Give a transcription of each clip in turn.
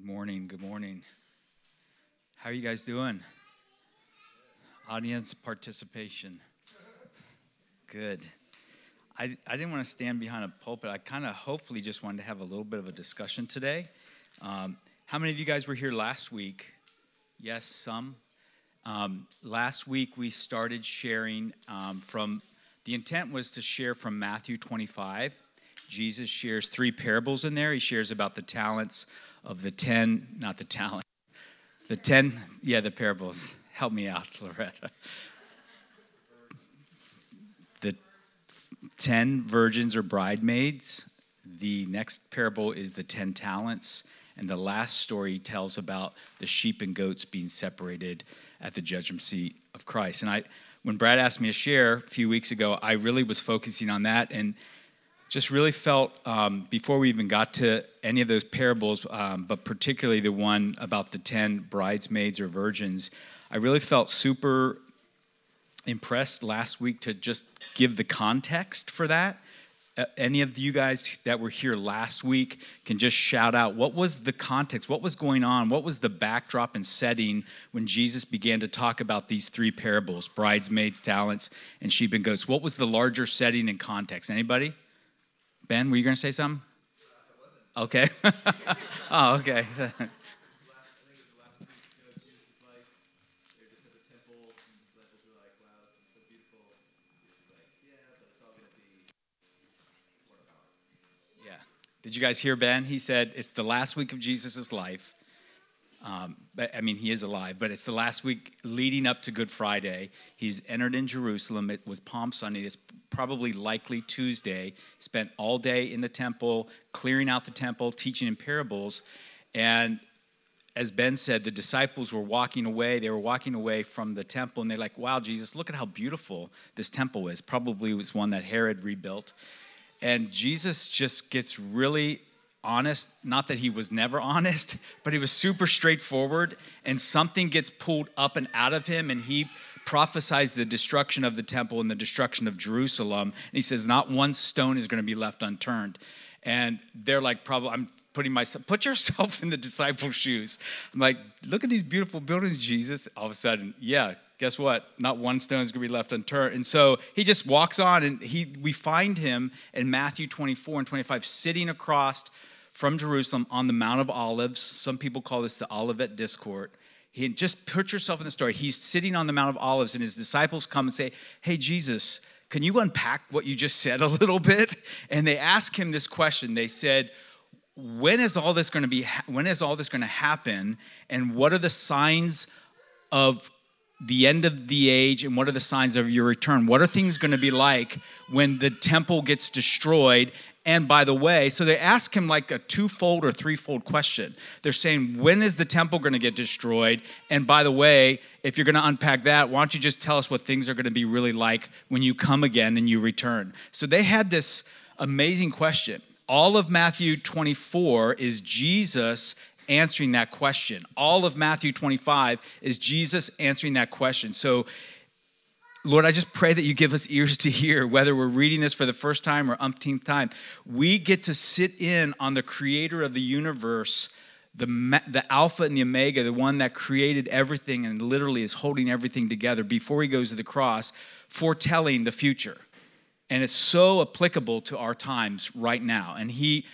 Good morning. Good morning. How are you guys doing? Audience participation. Good. I, I didn't want to stand behind a pulpit. I kind of hopefully just wanted to have a little bit of a discussion today. Um, how many of you guys were here last week? Yes, some. Um, last week we started sharing um, from, the intent was to share from Matthew 25. Jesus shares three parables in there. He shares about the talents of the 10, not the talent, the 10, yeah, the parables. Help me out, Loretta. The 10 virgins or bridesmaids. The next parable is the 10 talents. And the last story tells about the sheep and goats being separated at the judgment seat of Christ. And I, when Brad asked me to share a few weeks ago, I really was focusing on that and just really felt um, before we even got to any of those parables, um, but particularly the one about the 10 bridesmaids or virgins, I really felt super impressed last week to just give the context for that. Uh, any of you guys that were here last week can just shout out what was the context what was going on what was the backdrop and setting when jesus began to talk about these three parables bridesmaids talents and sheep and goats. What was the larger setting and context? Anybody ben were you going to say something okay oh okay Yeah. Did you guys hear Ben? He said it's the last week of Jesus' life. Um, but, I mean, he is alive, but it's the last week leading up to Good Friday. He's entered in Jerusalem. It was Palm Sunday. It's probably likely Tuesday. Spent all day in the temple, clearing out the temple, teaching in parables. And as Ben said, the disciples were walking away. They were walking away from the temple, and they're like, wow, Jesus, look at how beautiful this temple is. Probably was one that Herod rebuilt. And Jesus just gets really honest. Not that he was never honest, but he was super straightforward. And something gets pulled up and out of him, and he prophesies the destruction of the temple and the destruction of Jerusalem. And he says, Not one stone is going to be left unturned. And they're like, probably, I'm putting myself, put yourself in the disciples' shoes. I'm like, look at these beautiful buildings, Jesus. All of a sudden, yeah, guess what? Not one stone is going to be left unturned. And so he just walks on, and he we find him in Matthew 24 and 25 sitting across from Jerusalem on the Mount of Olives. Some people call this the Olivet Discourse. He just put yourself in the story. He's sitting on the Mount of Olives, and his disciples come and say, "Hey, Jesus." Can you unpack what you just said a little bit? And they ask him this question. They said, when is all this going to be when is all this going to happen and what are the signs of the end of the age and what are the signs of your return? What are things going to be like when the temple gets destroyed? And by the way, so they ask him like a twofold or threefold question. They're saying, when is the temple going to get destroyed? And by the way, if you're going to unpack that, why don't you just tell us what things are going to be really like when you come again and you return? So they had this amazing question. All of Matthew 24 is Jesus answering that question. All of Matthew 25 is Jesus answering that question. So, Lord, I just pray that you give us ears to hear, whether we're reading this for the first time or umpteenth time. We get to sit in on the creator of the universe, the, the Alpha and the Omega, the one that created everything and literally is holding everything together before he goes to the cross, foretelling the future. And it's so applicable to our times right now. And he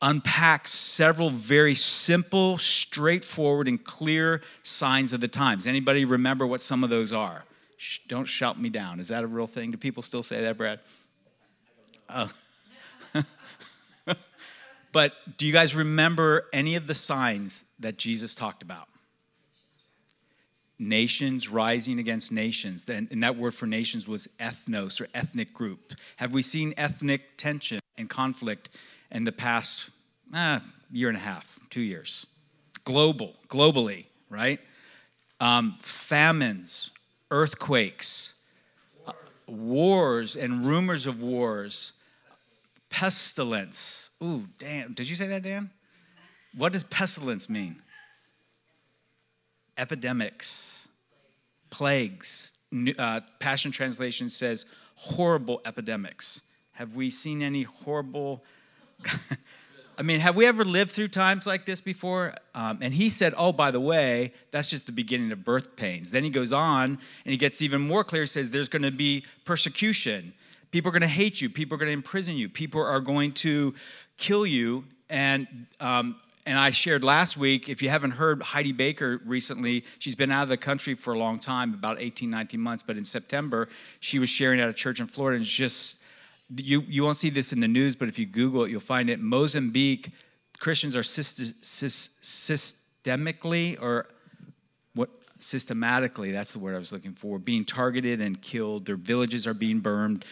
unpacks several very simple, straightforward, and clear signs of the times. Anybody remember what some of those are? Shh, don't shout me down. Is that a real thing? Do people still say that, Brad? Oh. but do you guys remember any of the signs that Jesus talked about? Nations rising against nations. And that word for nations was ethnos or ethnic group. Have we seen ethnic tension and conflict in the past eh, year and a half, two years. Global, globally, right? Um, famines, earthquakes, wars and rumors of wars, pestilence. Ooh, damn. Did you say that, Dan? What does pestilence mean? Epidemics, plagues. Uh, Passion Translation says horrible epidemics. Have we seen any horrible I mean, have we ever lived through times like this before? Um, and he said, Oh, by the way, that's just the beginning of birth pains. Then he goes on and he gets even more clear. He says, There's going to be persecution. People are going to hate you. People are going to imprison you. People are going to kill you. And um, and I shared last week, if you haven't heard Heidi Baker recently, she's been out of the country for a long time, about 18, 19 months, but in September, she was sharing at a church in Florida, and just, you, you won't see this in the news, but if you Google it, you'll find it. Mozambique, Christians are systemically, or what, systematically, that's the word I was looking for, being targeted and killed. Their villages are being burned.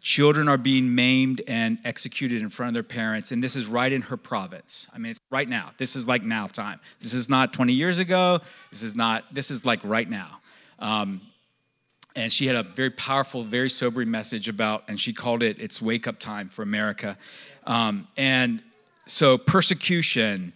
Children are being maimed and executed in front of their parents and this is right in her province. I mean it's right now. This is like now time. This is not 20 years ago. This is not this is like right now. Um, and she had a very powerful very sobering message about and she called it it's wake up time for america um, and so persecution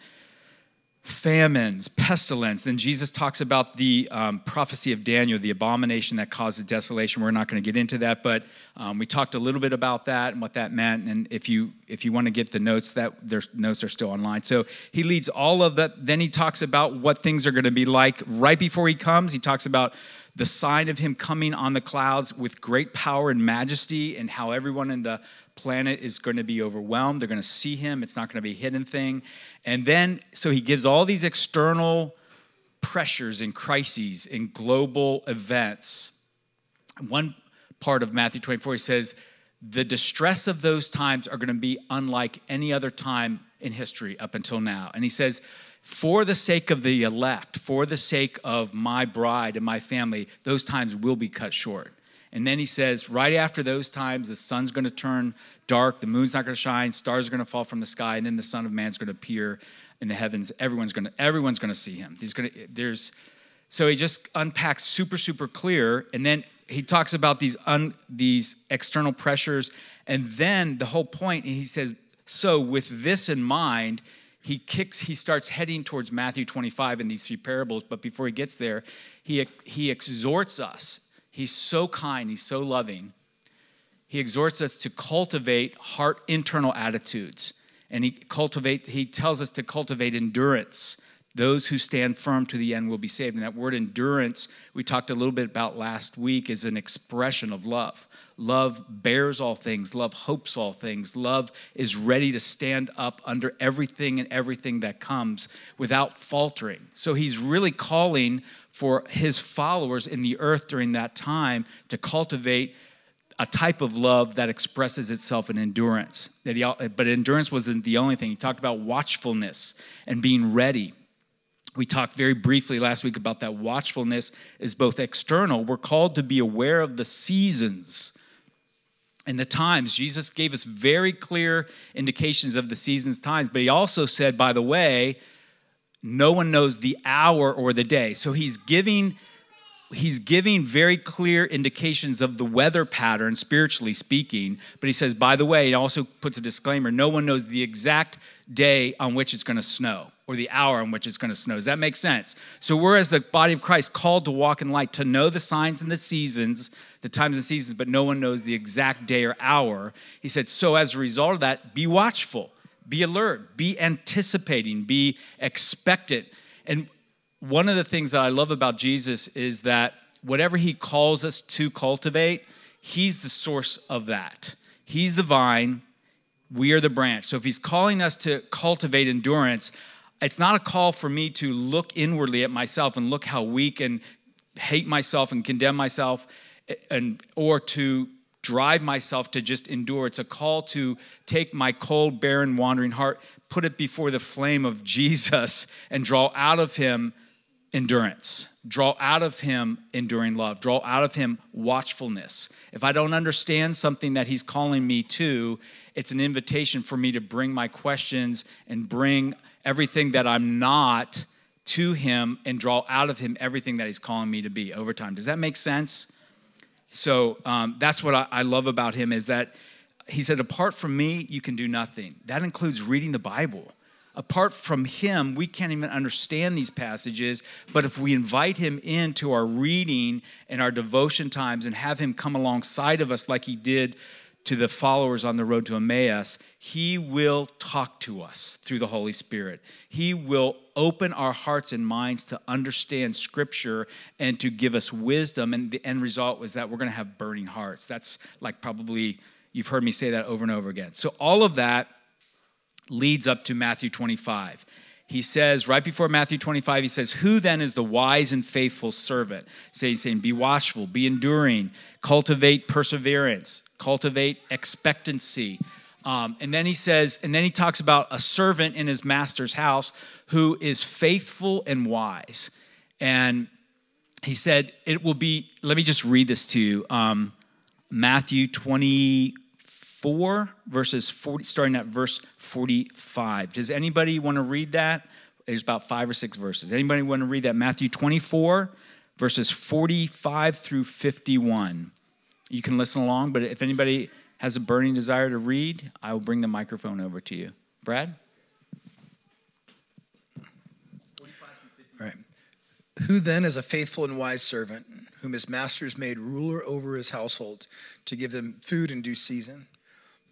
famines, pestilence. Then Jesus talks about the um, prophecy of Daniel, the abomination that causes desolation. We're not going to get into that, but um, we talked a little bit about that and what that meant. And if you if you want to get the notes, that their notes are still online. So he leads all of that. Then he talks about what things are going to be like right before he comes. He talks about the sign of him coming on the clouds with great power and majesty, and how everyone in the planet is going to be overwhelmed. They're going to see him. It's not going to be a hidden thing. And then, so he gives all these external pressures and crises and global events. One part of Matthew 24, he says, the distress of those times are going to be unlike any other time in history up until now. And he says, for the sake of the elect, for the sake of my bride and my family, those times will be cut short. And then he says, right after those times, the sun's going to turn dark, the moon's not going to shine, stars are going to fall from the sky, and then the Son of Man's going to appear in the heavens. Everyone's going to everyone's going to see him. He's going to there's so he just unpacks super super clear, and then he talks about these un, these external pressures, and then the whole point he says, so with this in mind. He kicks, he starts heading towards Matthew 25 in these three parables, but before he gets there, he, he exhorts us He's so kind, he's so loving. He exhorts us to cultivate heart internal attitudes. And he cultivate he tells us to cultivate endurance. Those who stand firm to the end will be saved. And that word endurance, we talked a little bit about last week, is an expression of love. Love bears all things, love hopes all things, love is ready to stand up under everything and everything that comes without faltering. So he's really calling for his followers in the earth during that time to cultivate a type of love that expresses itself in endurance. That he, but endurance wasn't the only thing. He talked about watchfulness and being ready. We talked very briefly last week about that watchfulness is both external. We're called to be aware of the seasons and the times. Jesus gave us very clear indications of the seasons, times, but he also said, by the way, no one knows the hour or the day. So he's giving he's giving very clear indications of the weather pattern spiritually speaking, but he says by the way, he also puts a disclaimer, no one knows the exact day on which it's going to snow or the hour in which it's going to snow. Does that make sense? So we're as the body of Christ called to walk in light, to know the signs and the seasons, the times and seasons, but no one knows the exact day or hour. He said, so as a result of that, be watchful be alert, be anticipating, be expectant. And one of the things that I love about Jesus is that whatever he calls us to cultivate, he's the source of that. He's the vine, we are the branch. So if he's calling us to cultivate endurance, it's not a call for me to look inwardly at myself and look how weak and hate myself and condemn myself eh, and or to drive myself to just endure. It's a call to take my cold, barren, wandering heart, put it before the flame of Jesus, and draw out of him endurance. Draw out of him enduring love. Draw out of him watchfulness. If I don't understand something that he's calling me to, it's an invitation for me to bring my questions and bring everything that I'm not to him and draw out of him everything that he's calling me to be over time. Does that make sense? So um, that's what I, I love about him is that he said, apart from me, you can do nothing. That includes reading the Bible. Apart from him, we can't even understand these passages. But if we invite him into our reading and our devotion times and have him come alongside of us like he did to the followers on the road to Emmaus, he will talk to us through the Holy Spirit. He will open our hearts and minds to understand Scripture and to give us wisdom. And the end result was that we're going to have burning hearts. That's like probably, you've heard me say that over and over again. So, all of that leads up to Matthew 25 he says, right before Matthew 25, he says, Who then is the wise and faithful servant? Saying, Be watchful, be enduring, cultivate perseverance, cultivate expectancy. Um, and then he says, and then he talks about a servant in his master's house who is faithful and wise. And he said, It will be, let me just read this to you. Um, Matthew 20, 4, verses 40, starting at verse 45. Does anybody want to read that? There's about five or six verses. Anybody want to read that? Matthew 24, verses 45 through 51. You can listen along, but if anybody has a burning desire to read, I will bring the microphone over to you. Brad? All right. Who then is a faithful and wise servant, whom his master has made ruler over his household, to give them food in due season?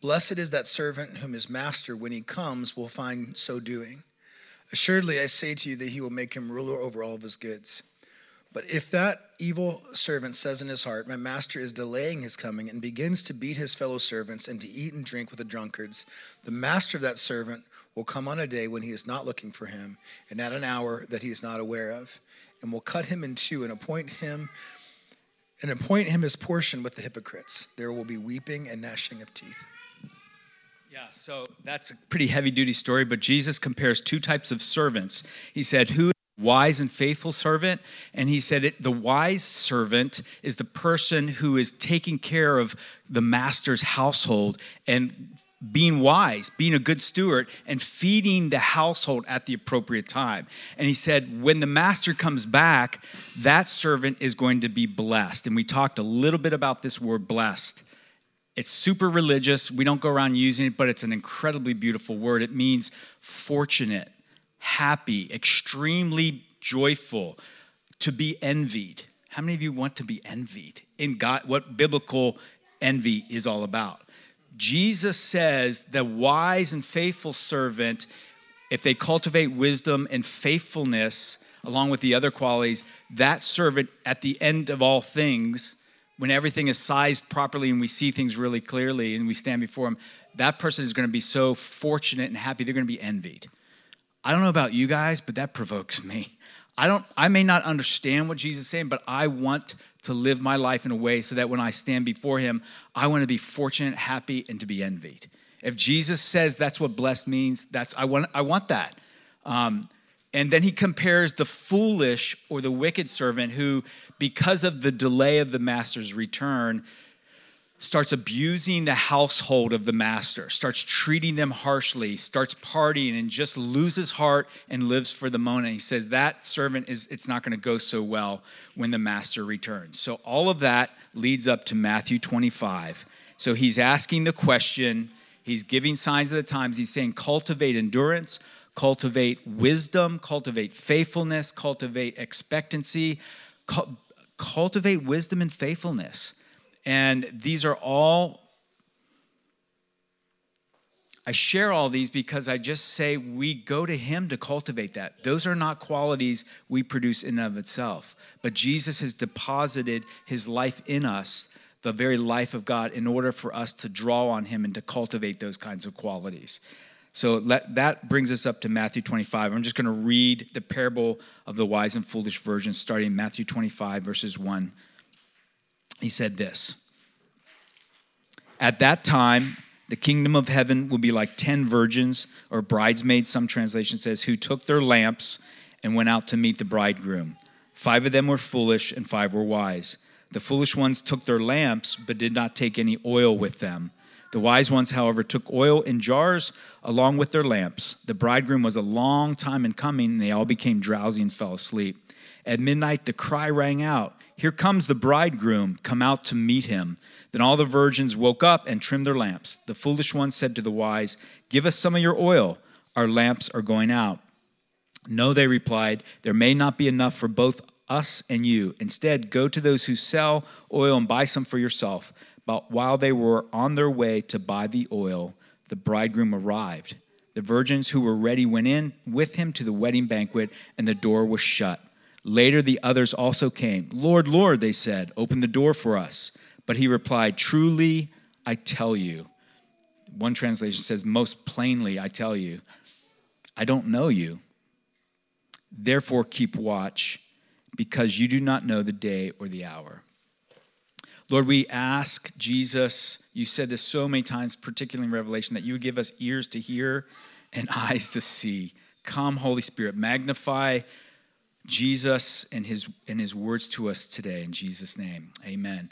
Blessed is that servant whom his master, when he comes, will find so doing. Assuredly, I say to you that he will make him ruler over all of his goods. But if that evil servant says in his heart, My master is delaying his coming, and begins to beat his fellow servants and to eat and drink with the drunkards, the master of that servant will come on a day when he is not looking for him, and at an hour that he is not aware of, and will cut him in two and appoint him and appoint him his portion with the hypocrites. There will be weeping and gnashing of teeth. Yeah, so that's a pretty heavy duty story, but Jesus compares two types of servants. He said, Who wise and faithful servant? And he said the wise servant is the person who is taking care of the master's household and being wise being a good steward and feeding the household at the appropriate time. And he said when the master comes back that servant is going to be blessed. And we talked a little bit about this word blessed it's super religious. We don't go around using it, but it's an incredibly beautiful word. It means fortunate, happy, extremely joyful, to be envied. How many of you want to be envied? In God, what biblical envy is all about. Jesus says the wise and faithful servant, if they cultivate wisdom and faithfulness along with the other qualities, that servant at the end of all things when everything is sized properly and we see things really clearly and we stand before him, that person is going to be so fortunate and happy. They're going to be envied. I don't know about you guys, but that provokes me. I don't I may not understand what Jesus is saying, but I want to live my life in a way so that when I stand before him, I want to be fortunate, happy, and to be envied. If Jesus says that's what blessed means, that's I want I want that. Um, and then he compares the foolish or the wicked servant who, because of the delay of the master's return, starts abusing the household of the master, starts treating them harshly, starts partying, and just loses heart and lives for the moment. He says that servant is it's not going to go so well when the master returns. So all of that leads up to Matthew 25. So he's asking the question, he's giving signs of the times, he's saying cultivate endurance cultivate wisdom, cultivate faithfulness, cultivate expectancy, cultivate wisdom and faithfulness. And these are all, I share all these because I just say we go to Him to cultivate that. Those are not qualities we produce in and of itself, but Jesus has deposited His life in us the very life of God in order for us to draw on Him and to cultivate those kinds of qualities. So let, that brings us up to Matthew 25. I'm just going to read the parable of the wise and foolish virgins, starting in Matthew 25, verses 1. He said this At that time, the kingdom of heaven will be like 10 virgins or bridesmaids, some translation says, who took their lamps and went out to meet the bridegroom. Five of them were foolish and five were wise. The foolish ones took their lamps, but did not take any oil with them. The wise ones, however, took oil in jars along with their lamps. The bridegroom was a long time in coming, and they all became drowsy and fell asleep. At midnight, the cry rang out Here comes the bridegroom, come out to meet him. Then all the virgins woke up and trimmed their lamps. The foolish ones said to the wise, Give us some of your oil. Our lamps are going out. No, they replied, There may not be enough for both us and you. Instead, go to those who sell oil and buy some for yourself But while they were on their way to buy the oil, the bridegroom arrived. The virgins who were ready went in with him to the wedding banquet, and the door was shut. Later, the others also came. Lord, Lord, they said, open the door for us. But he replied, Truly, I tell you. One translation says, Most plainly, I tell you, I don't know you. Therefore, keep watch, because you do not know the day or the hour. Lord, we ask Jesus, you said this so many times, particularly in Revelation, that you would give us ears to hear and eyes to see. Come, Holy Spirit, magnify Jesus and his, and his words to us today in Jesus' name. Amen.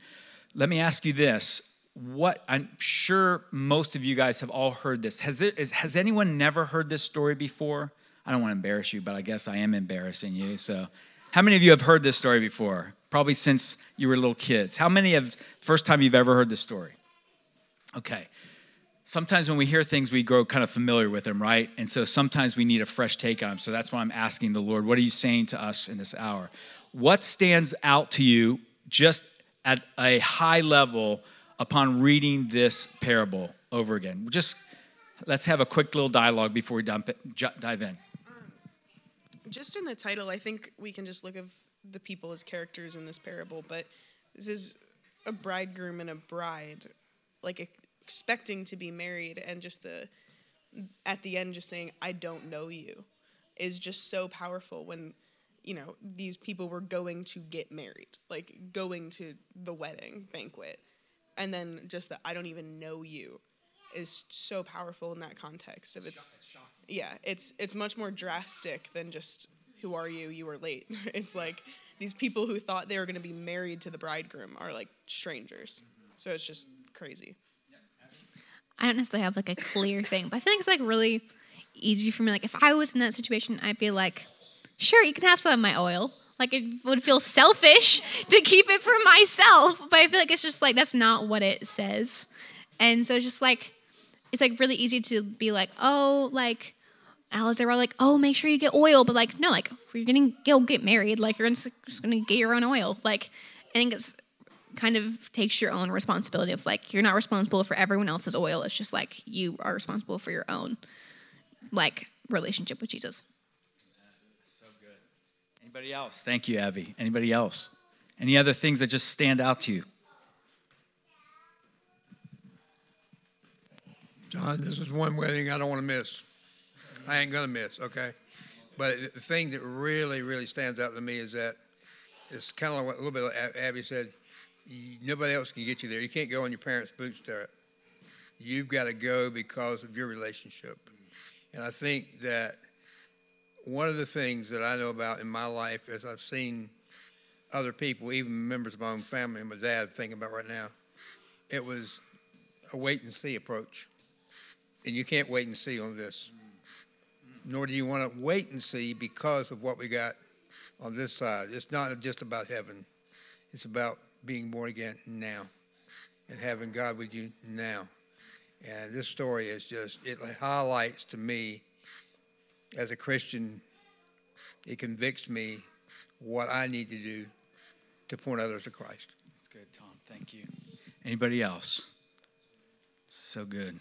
Let me ask you this. What I'm sure most of you guys have all heard this. Has, there, is, has anyone never heard this story before? I don't want to embarrass you, but I guess I am embarrassing you. So, how many of you have heard this story before? Probably since you were little kids. How many of first time you've ever heard this story? Okay sometimes when we hear things, we grow kind of familiar with them, right? And so sometimes we need a fresh take on them. So that's why I'm asking the Lord, what are you saying to us in this hour? What stands out to you just at a high level upon reading this parable over again? Just let's have a quick little dialogue before we dive in. Um, just in the title, I think we can just look at the people as characters in this parable, but this is a bridegroom and a bride, like expecting to be married and just the at the end just saying i don't know you is just so powerful when you know these people were going to get married like going to the wedding banquet. And then just that i don't even know you is so powerful in that context of it's yeah it's it's much more drastic than just who are you you were late it's like these people who thought they were going to be married to the bridegroom are like strangers mm-hmm. so it's just crazy I don't necessarily have like a clear thing, but I feel like it's like really easy for me. Like if I was in that situation, I'd be like, sure, you can have some of my oil. Like it would feel selfish to keep it for myself, but I feel like it's just like that's not what it says. And so it's just like it's like really easy to be like, oh, like Alice, they were like, oh, make sure you get oil, but like, no, like you're gonna go get married, like you're just gonna get your own oil. Like I think it's kind of takes your own responsibility of like you're not responsible for everyone else's oil. It's just like you are responsible for your own like relationship with Jesus. So good. Anybody else? Thank you, Abby. Anybody else? Any other things that just stand out to you? John, this is one wedding I don't want to miss. I ain't gonna miss, okay? But the thing that really, really stands out to me is that it's kind of like a little bit like Abby said nobody else can get you there. You can't go on your parents' bootstrap. You've got to go because of your relationship. And I think that one of the things that I know about in my life is I've seen other people, even members of my own family and my dad, thinking about right now, it was a wait and see approach. And you can't wait and see on this. Nor do you want to wait and see because of what we got on this side. It's not just about heaven, it's about being born again now and having God with you now. And this story is just, it highlights to me as a Christian, it convicts me what I need to do to point others to Christ. That's good, Tom. Thank you. Anybody else? So good.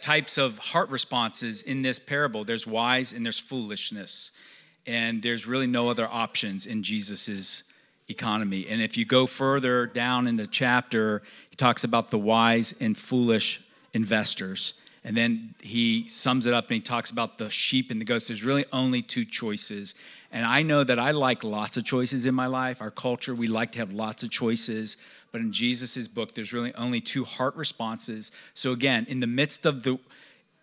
types of heart responses in this parable there's wise and there's foolishness. And there's really no other options in Jesus's economy. And if you go further down in the chapter, he talks about the wise and foolish investors. And then he sums it up and he talks about the sheep and the goats. There's really only two choices. And I know that I like lots of choices in my life. Our culture, we like to have lots of choices. But in Jesus' book, there's really only two heart responses. So again, in the midst of the,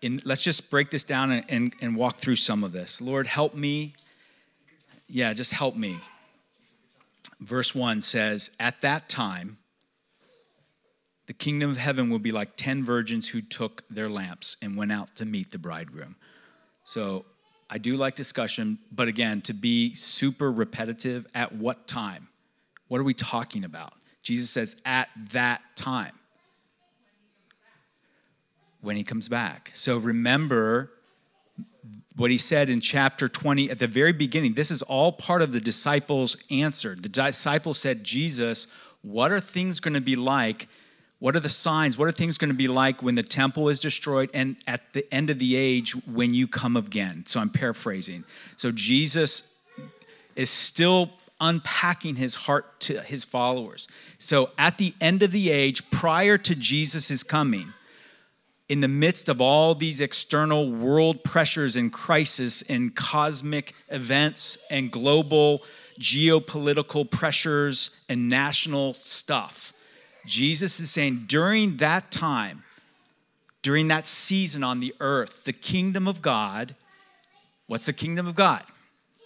in, let's just break this down and, and, and walk through some of this. Lord, help me. Yeah, just help me verse 1 says, At that time, The kingdom of heaven will be like 10 virgins who took their lamps and went out to meet the bridegroom. So I do like discussion, but again, to be super repetitive, at what time? What are we talking about? Jesus says, at that time. When he comes back. So remember what he said in chapter 20 at the very beginning. This is all part of the disciples' answer. The disciples said, Jesus, what are things going to be like? What are the signs? What are things going to be like when the temple is destroyed and at the end of the age when you come again? So I'm paraphrasing. So Jesus is still unpacking his heart to his followers. So at the end of the age, prior to Jesus' coming, in the midst of all these external world pressures and crisis and cosmic events and global geopolitical pressures and national stuff, Jesus is saying during that time, during that season on the earth, the kingdom of God, what's the kingdom of God?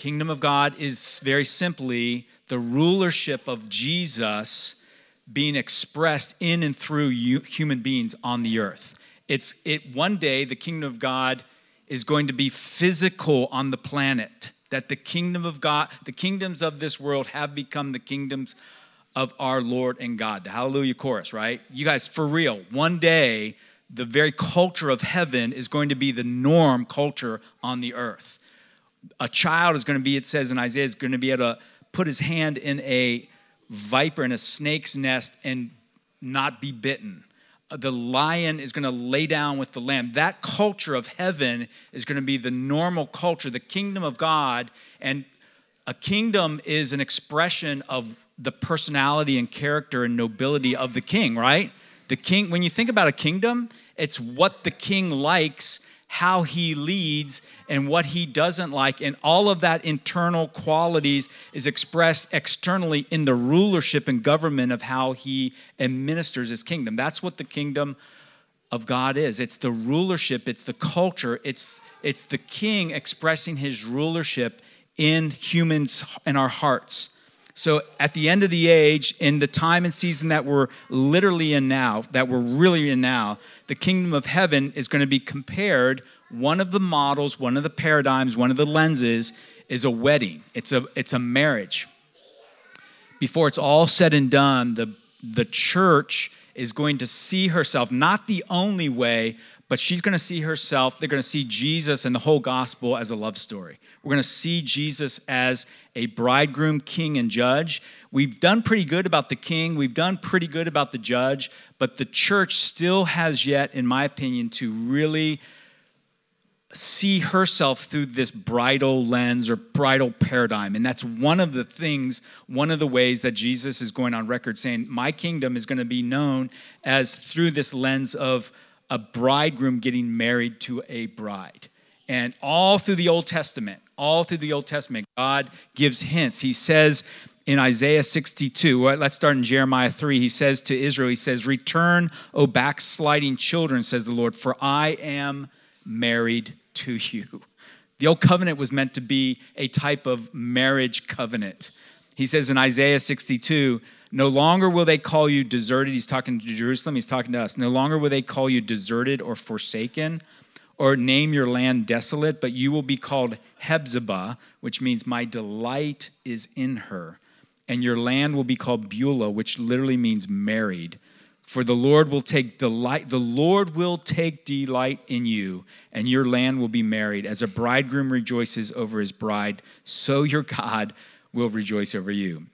Kingdom of God is very simply the rulership of Jesus being expressed in and through you, human beings on the earth. It's it one day the kingdom of God is going to be physical on the planet. That the kingdom of God, the kingdoms of this world have become the kingdoms of our Lord and God. The hallelujah chorus, right? You guys, for real, one day, the very culture of heaven is going to be the norm culture on the earth. A child is going to be, it says in Isaiah, is going to be able to put his hand in a viper in a snake's nest and not be bitten. Uh, the lion is going to lay down with the lamb. That culture of heaven is going to be the normal culture, the kingdom of God. And a kingdom is an expression of the personality and character and nobility of the king, right? The king, when you think about a kingdom, it's what the king likes, how he leads, and what he doesn't like. And all of that internal qualities is expressed externally in the rulership and government of how he administers his kingdom. That's what the kingdom of God is. It's the rulership, it's the culture, it's it's the king expressing his rulership in humans in our hearts. So at the end of the age, in the time and season that we're literally in now, that we're really in now, the kingdom of heaven is going to be compared. One of the models, one of the paradigms, one of the lenses is a wedding. It's a it's a marriage. Before it's all said and done, the the church is going to see herself not the only way, but she's going to see herself, they're going to see Jesus and the whole gospel as a love story. We're going to see Jesus as a bridegroom, king, and judge. We've done pretty good about the king, we've done pretty good about the judge, but the church still has yet, in my opinion, to really see herself through this bridal lens or bridal paradigm. And that's one of the things, one of the ways that Jesus is going on record saying, My kingdom is going to be known as through this lens of a bridegroom getting married to a bride. And all through the Old Testament, all through the Old Testament, God gives hints. He says in Isaiah 62, let's start in Jeremiah 3. He says to Israel, He says, Return, O backsliding children, says the Lord, for I am married to you. The old covenant was meant to be a type of marriage covenant. He says in Isaiah 62, no longer will they call you deserted. He's talking to Jerusalem, he's talking to us. No longer will they call you deserted or forsaken or name your land desolate, but you will be called Hephzibah, which means my delight is in her. And your land will be called Beulah, which literally means married. For the Lord will take delight, the Lord will take delight in you, and your land will be married. As a bridegroom rejoices over his bride, so your God will rejoice over you.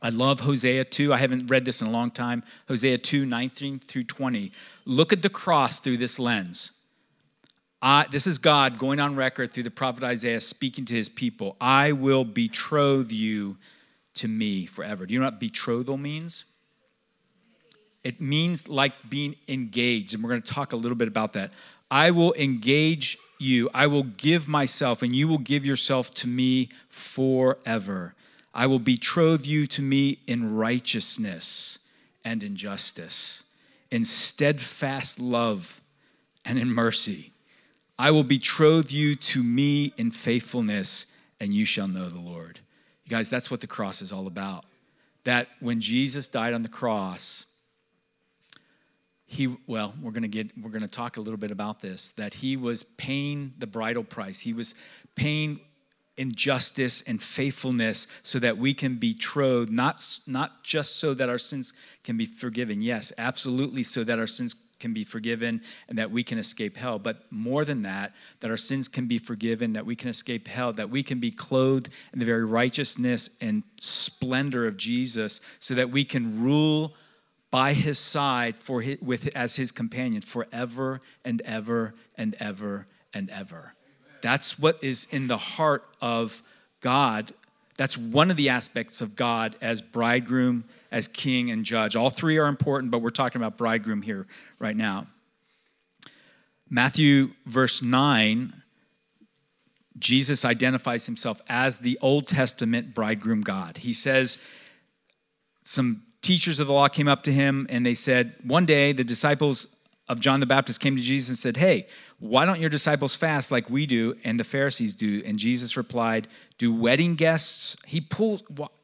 I love Hosea 2. I haven't read this in a long time. Hosea 2, 19 through 20. Look at the cross through this lens. I, this is God going on record through the prophet Isaiah speaking to his people. I will betroth you to me forever. Do you know what betrothal means? It means like being engaged, and we're going to talk a little bit about that. I will engage you, I will give myself, and you will give yourself to me forever. I will betroth you to me in righteousness and in justice, in steadfast love and in mercy. I will betroth you to me in faithfulness, and you shall know the Lord. You guys, that's what the cross is all about. That when Jesus died on the cross, he well we're going to get we're going to talk a little bit about this that he was paying the bridal price he was paying injustice and faithfulness so that we can be betrothed not not just so that our sins can be forgiven yes absolutely so that our sins can be forgiven and that we can escape hell but more than that that our sins can be forgiven that we can escape hell that we can be clothed in the very righteousness and splendor of Jesus so that we can rule by his side for his, with as his companion forever and ever and ever and ever. That's what is in the heart of God. That's one of the aspects of God as bridegroom, as king and judge. All three are important, but we're talking about bridegroom here right now. Matthew verse 9 Jesus identifies himself as the Old Testament bridegroom God. He says some teachers of the law came up to him and they said, One day the disciples of John the Baptist came to Jesus and said, Hey, why don't your disciples fast like we do and the Pharisees do? And Jesus replied, Do wedding guests, he pulls,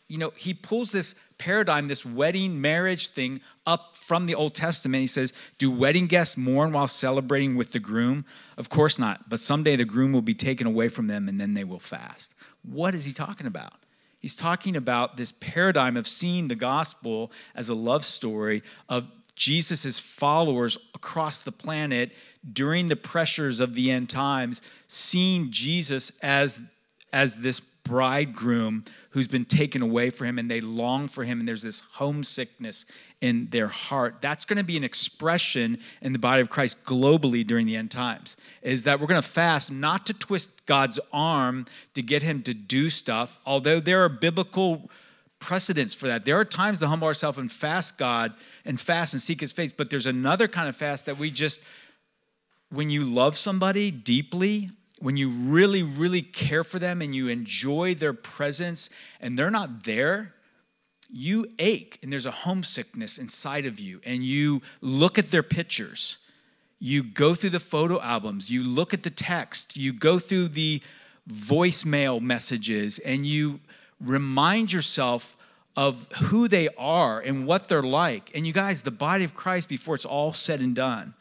you know, he pulls this paradigm, this wedding marriage thing up from the Old Testament. He says, Do wedding guests mourn while celebrating with the groom? Of course not, but someday the groom will be taken away from them and then they will fast. What is he talking about? He's talking about this paradigm of seeing the gospel as a love story of Jesus' followers across the planet during the pressures of the end times, seeing Jesus as, as this bridegroom who's been taken away from him and they long for him and there's this homesickness in their heart that's going to be an expression in the body of christ globally during the end times is that we're going to fast not to twist god's arm to get him to do stuff although there are biblical precedents for that. There are times to humble ourselves and fast god and fast and seek his face but there's another kind of fast that we just when you love somebody deeply when you really, really care for them and you enjoy their presence and they're not there, you ache and there's a homesickness inside of you. And you look at their pictures, you go through the photo albums, you look at the text, you go through the voicemail messages, and you remind yourself of who they are and what they're like. And you guys, the body of Christ, before it's all said and done,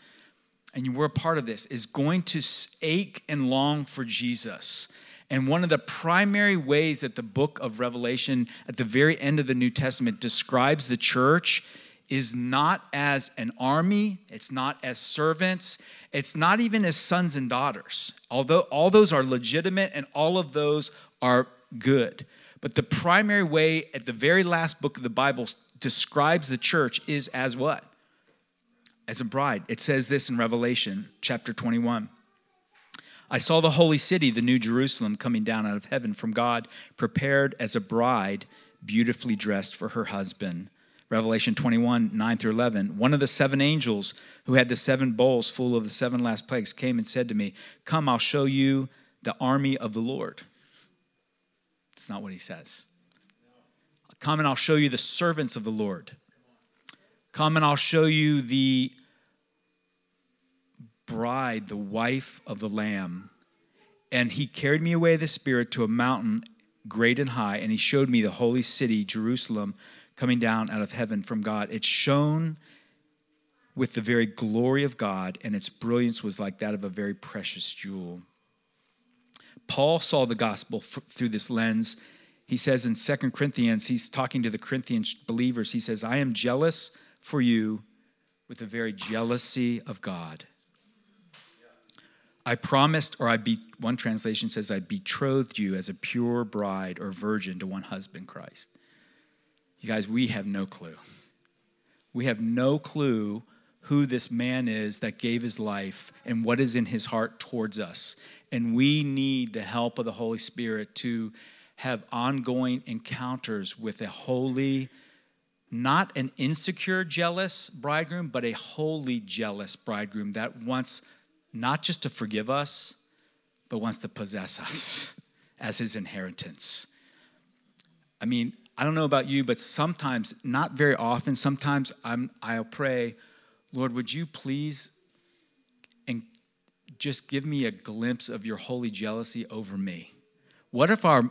and we're a part of this, is going to ache and long for Jesus. And one of the primary ways that the book of Revelation, at the very end of the New Testament, describes the church is not as an army, it's not as servants, it's not even as sons and daughters. Although all those are legitimate and all of those are good. But the primary way at the very last book of the Bible describes the church is as what? As a bride. It says this in Revelation chapter 21. I saw the holy city, the new Jerusalem, coming down out of heaven from God, prepared as a bride, beautifully dressed for her husband. Revelation 21, 9 through 11. One of the seven angels who had the seven bowls full of the seven last plagues came and said to me, Come, I'll show you the army of the Lord. It's not what he says. Come and I'll show you the servants of the Lord. Come and I'll show you the bride, the wife of the Lamb. And he carried me away the Spirit to a mountain great and high, and he showed me the holy city, Jerusalem, coming down out of heaven from God. It shone with the very glory of God, and its brilliance was like that of a very precious jewel. Paul saw the gospel f- through this lens. He says in Second Corinthians, he's talking to the Corinthian believers, he says, I am jealous for you with the very jealousy of God. I promised, or I be, one translation says, I betrothed you as a pure bride or virgin to one husband, Christ. You guys, we have no clue. We have no clue who this man is that gave his life and what is in his heart towards us. And we need the help of the Holy Spirit to have ongoing encounters with a holy, not an insecure, jealous bridegroom, but a holy, jealous bridegroom that wants not just to forgive us, but wants to possess us as his inheritance. I mean, I don't know about you, but sometimes, not very often, sometimes I'm, I'll pray, Lord, would you please and just give me a glimpse of your holy jealousy over me? What if our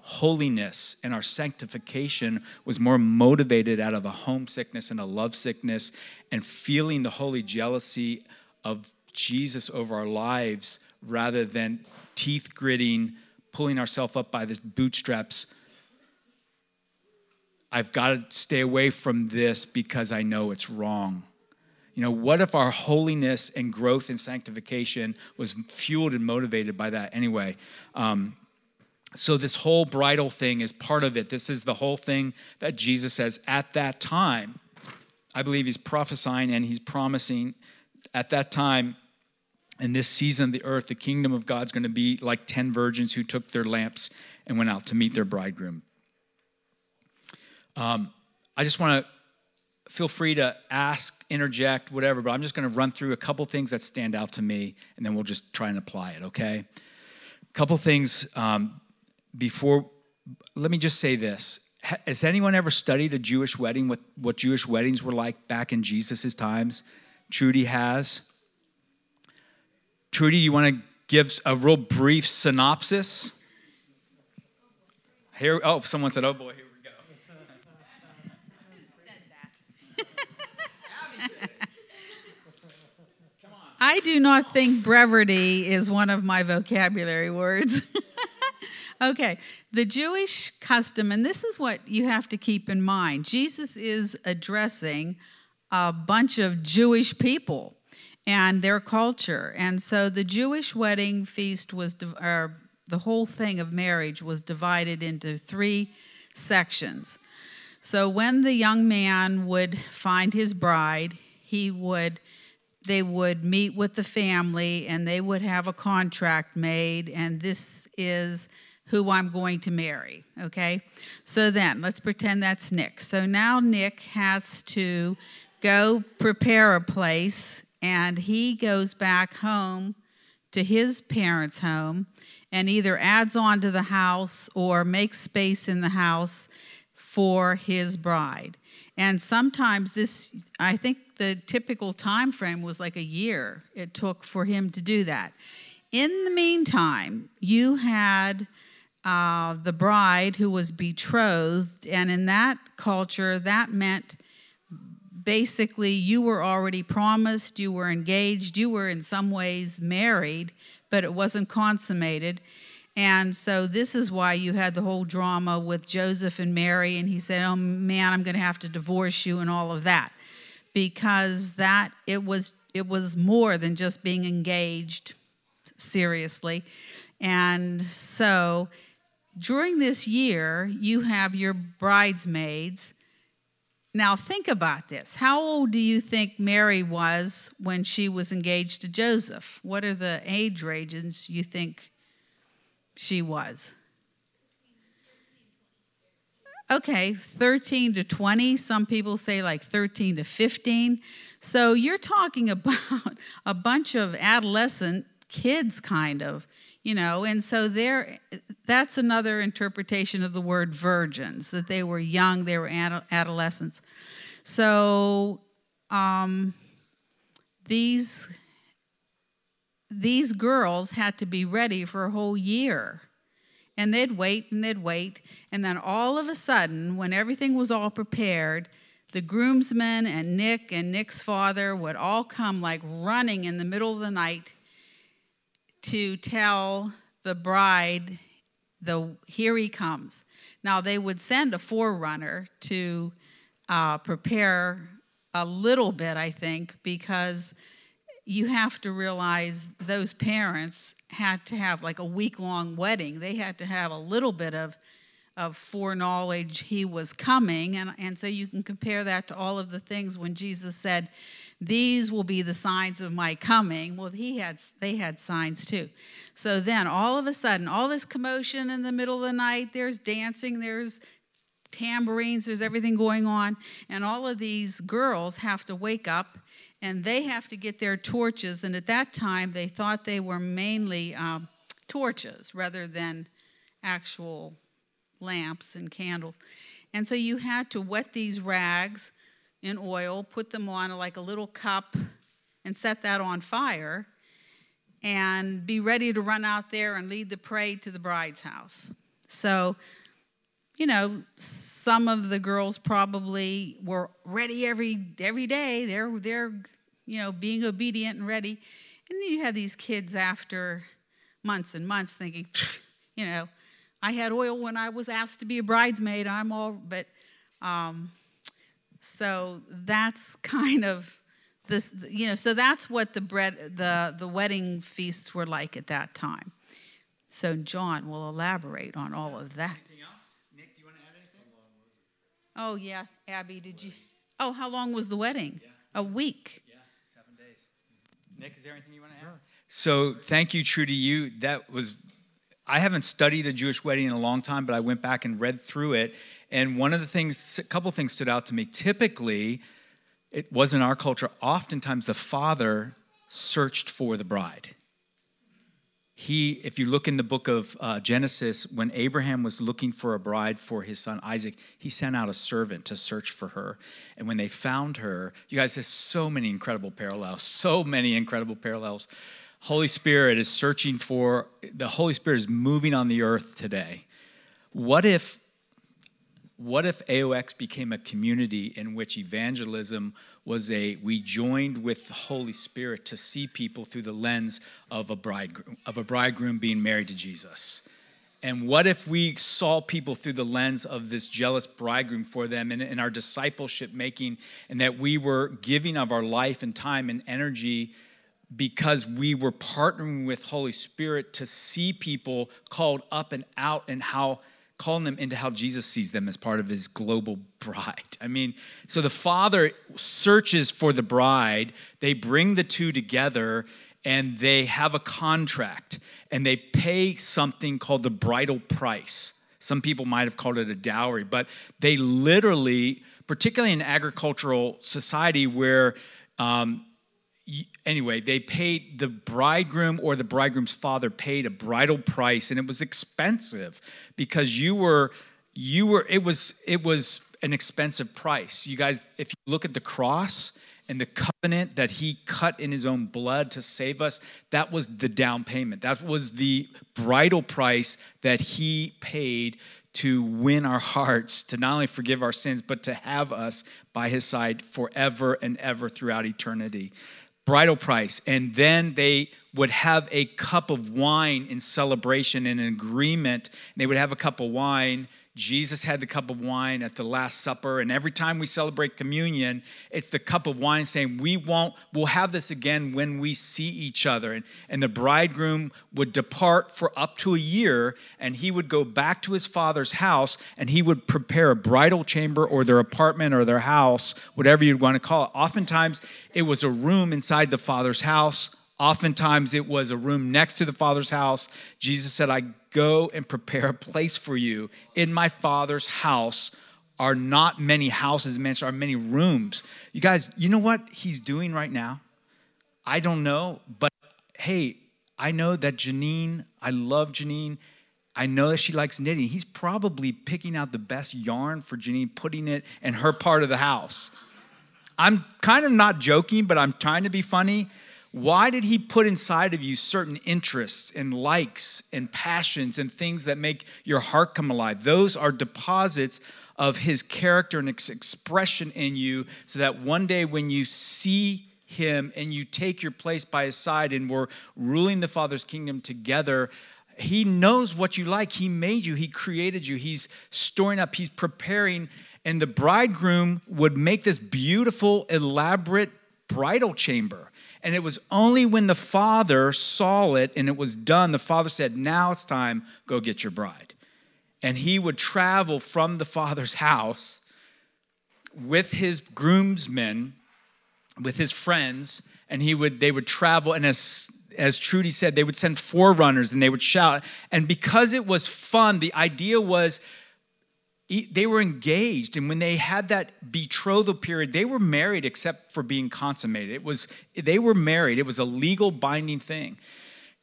holiness and our sanctification was more motivated out of a homesickness and a lovesickness and feeling the holy jealousy of Jesus over our lives rather than teeth gritting, pulling ourselves up by the bootstraps. I've got to stay away from this because I know it's wrong. You know, what if our holiness and growth and sanctification was fueled and motivated by that anyway? Um, so, this whole bridal thing is part of it. This is the whole thing that Jesus says at that time. I believe he's prophesying and he's promising at that time in this season of the earth, the kingdom of God's going to be like 10 virgins who took their lamps and went out to meet their bridegroom. Um, I just want to feel free to ask, interject, whatever, but I'm just going to run through a couple things that stand out to me, and then we'll just try and apply it, okay? A couple things um, before, let me just say this. Has anyone ever studied a Jewish wedding, what, what Jewish weddings were like back in Jesus' times? Trudy has. Trudy, you want to give a real brief synopsis? Here, oh, someone said, oh boy, here we go. Who said that? I do not think brevity is one of my vocabulary words. okay, the Jewish custom, and this is what you have to keep in mind Jesus is addressing a bunch of Jewish people and their culture. And so the Jewish wedding feast was, or the whole thing of marriage was divided into three sections. So when the young man would find his bride, he would they would meet with the family and they would have a contract made and this is who I'm going to marry, okay? So then, let's pretend that's Nick. So now Nick has to go prepare a place and he goes back home to his parents' home and either adds on to the house or makes space in the house for his bride. And sometimes this, I think the typical time frame was like a year it took for him to do that. In the meantime, you had uh, the bride who was betrothed, and in that culture, that meant basically you were already promised, you were engaged, you were in some ways married, but it wasn't consummated. And so this is why you had the whole drama with Joseph and Mary, and he said, Oh man, I'm gonna have to divorce you and all of that. Because that it was it was more than just being engaged seriously. And so during this year, you have your bridesmaids now, think about this. How old do you think Mary was when she was engaged to Joseph? What are the age ranges you think she was? Okay, 13 to 20. Some people say like 13 to 15. So you're talking about a bunch of adolescent kids, kind of you know and so there that's another interpretation of the word virgins that they were young they were adolescents. So um, these these girls had to be ready for a whole year. And they'd wait and they'd wait. And then all of a sudden when everything was all prepared the groomsmen and nick and nick's father would all come like running in the middle of the night to tell the bride, the here he comes. Now they would send a forerunner to uh, prepare a little bit, I think, because you have to realize those parents had to have like a week long wedding. They had to have a little bit of of foreknowledge he was coming. And, and so you can compare that to all of the things when Jesus said, these will be the signs of my coming. Well he had they had signs too. So then all of a sudden all this commotion in the middle of the night there's dancing there's tambourines there's everything going on and all of these girls have to wake up and they have to get their torches and at that time they thought they were mainly um, torches rather than actual lamps and candles. And so you had to wet these rags in oil, put them on like a little cup, and set that on fire, and be ready to run out there and lead the parade to the bride's house. So, you know, some of the girls probably were ready every every day. They're they're you know being obedient and ready, and then you have these kids after months and months thinking, you know, I had oil when I was asked to be a bridesmaid. I'm all, but um, so that's kind of this, you know, so that's what the bread, the the wedding feasts were like at that time. So John will elaborate on all of that. Anything else? Nick, do you want to add anything? Oh yeah, Abby, did you? Oh, how long was the wedding? A week. Yeah, seven days. Nick, is there anything you want to add? So thank you, Trudy. You that was. I haven't studied the Jewish wedding in a long time, but I went back and read through it, and one of the things, a couple things stood out to me. Typically, it was in our culture. Oftentimes, the father searched for the bride. He, if you look in the book of uh, Genesis, when Abraham was looking for a bride for his son Isaac, he sent out a servant to search for her. And when they found her, you guys, there's so many incredible parallels, so many incredible parallels. Holy Spirit is searching for, the Holy Spirit is moving on the earth today. What if, what if AOX became a community in which evangelism was a we joined with the Holy Spirit to see people through the lens of a bridegroom of a bridegroom being married to Jesus. And what if we saw people through the lens of this jealous bridegroom for them and, in our discipleship making, and that we were giving of our life and time and energy because we were partnering with Holy Spirit to see people called up and out and how calling them into how Jesus sees them as part of his global bride. I mean, so the father searches for the bride, they bring the two together and they have a contract and they pay something called the bridal price. Some people might have called it a dowry, but they literally, particularly in agricultural society where um, anyway, they paid the bridegroom or the bridegroom's father paid a bridal price, and it was expensive because you were you were it was it was an expensive price. You guys, if you look at the cross and the covenant that he cut in his own blood to save us, that was the down payment. That was the bridal price that he paid to win our hearts, to not only forgive our sins, but to have us by his side forever and ever throughout eternity bridal price. And then they would have a cup of wine in celebration and an agreement. They would have a cup of wine. Jesus had the cup of wine at the Last Supper, and every time we celebrate communion, it's the cup of wine saying, We won't, we'll have this again when we see each other. And, and the bridegroom would depart for up to a year, and he would go back to his father's house, and he would prepare a bridal chamber or their apartment or their house, whatever you'd want to call it. Oftentimes, it was a room inside the father's house. Oftentimes, it was a room next to the father's house. Jesus said, I Go and prepare a place for you. In my Father's house are not many houses, mansions, are many rooms. You guys, you know what he's doing right now? I don't know, but hey, I know that Janine, I love Janine. I know that she likes knitting. He's probably picking out the best yarn for Janine, putting it in her part of the house. I'm kind of not joking, but I'm trying to be funny. Why did he put inside of you certain interests and likes and passions and things that make your heart come alive? Those are deposits of his character and expression in you so that one day when you see him and you take your place by his side and we're ruling the Father's kingdom together, he knows what you like. He made you, he created you, he's storing up, he's preparing. And the bridegroom would make this beautiful, elaborate bridal chamber and it was only when the father saw it and it was done, the father said, Now it's time, go get your bride. And he would travel from the father's house with his groomsmen, with his friends, and he would they would travel, and as as Trudy said, they would send forerunners and they would shout. And because it was fun, the idea was they were engaged and when they had that betrothal period they were married except for being consummated. It was they were married. It was a legal binding thing.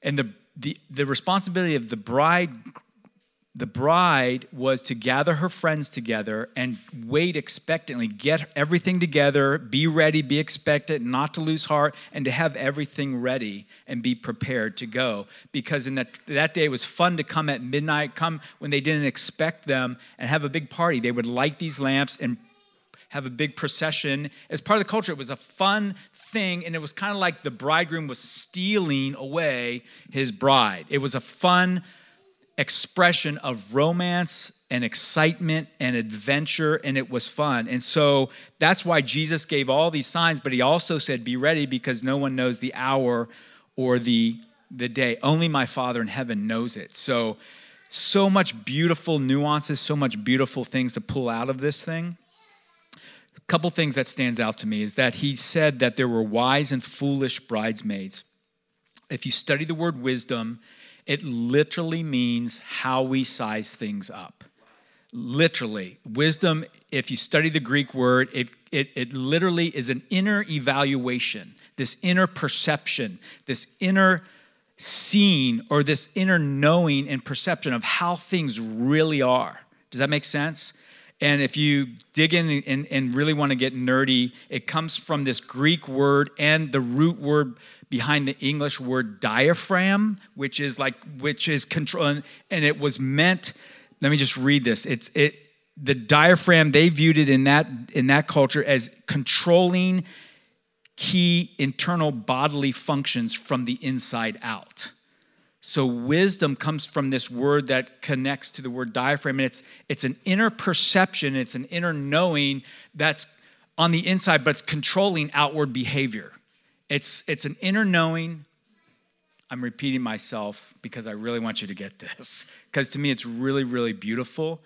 And the the, the responsibility of the bride the bride was to gather her friends together and wait expectantly, get everything together, be ready, be expectant, not to lose heart, and to have everything ready and be prepared to go. Because in that, that day it was fun to come at midnight, come when they didn't expect them, and have a big party. They would light these lamps and have a big procession. As part of the culture, it was a fun thing, and it was kind of like the bridegroom was stealing away his bride. It was a fun expression of romance and excitement and adventure, and it was fun. And so that's why Jesus gave all these signs, but he also said, Be ready because no one knows the hour or the, the day. Only my Father in heaven knows it. So, so much beautiful nuances, so much beautiful things to pull out of this thing. A couple things that stands out to me is that he said that there were wise and foolish bridesmaids. If you study the word wisdom, it literally means how we size things up. Literally. Wisdom, if you study the Greek word, it, it, it literally is an inner evaluation, this inner perception, this inner seeing, or this inner knowing and perception of how things really are. Does that make sense? And if you dig in and, and really want to get nerdy, it comes from this Greek word and the root word behind the English word diaphragm, which is like which is control, and it was meant. Let me just read this. It's it the diaphragm they viewed it in that in that culture as controlling key internal bodily functions from the inside out. So wisdom comes from this word that connects to the word diaphragm, and it's it's an inner perception, it's an inner knowing that's on the inside, but it's controlling outward behavior. It's, it's an inner knowing. I'm repeating myself because I really want you to get this. Because to me, it's really, really beautiful.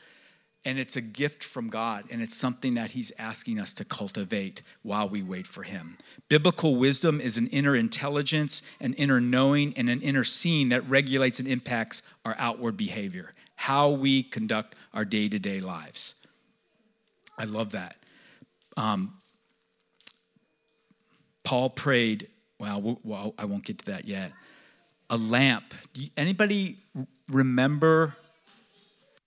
And it's a gift from God. And it's something that He's asking us to cultivate while we wait for Him. Biblical wisdom is an inner intelligence, an inner knowing, and an inner seeing that regulates and impacts our outward behavior, how we conduct our day to day lives. I love that. Um, Paul prayed, well, well, I won't get to that yet. A lamp. Anybody remember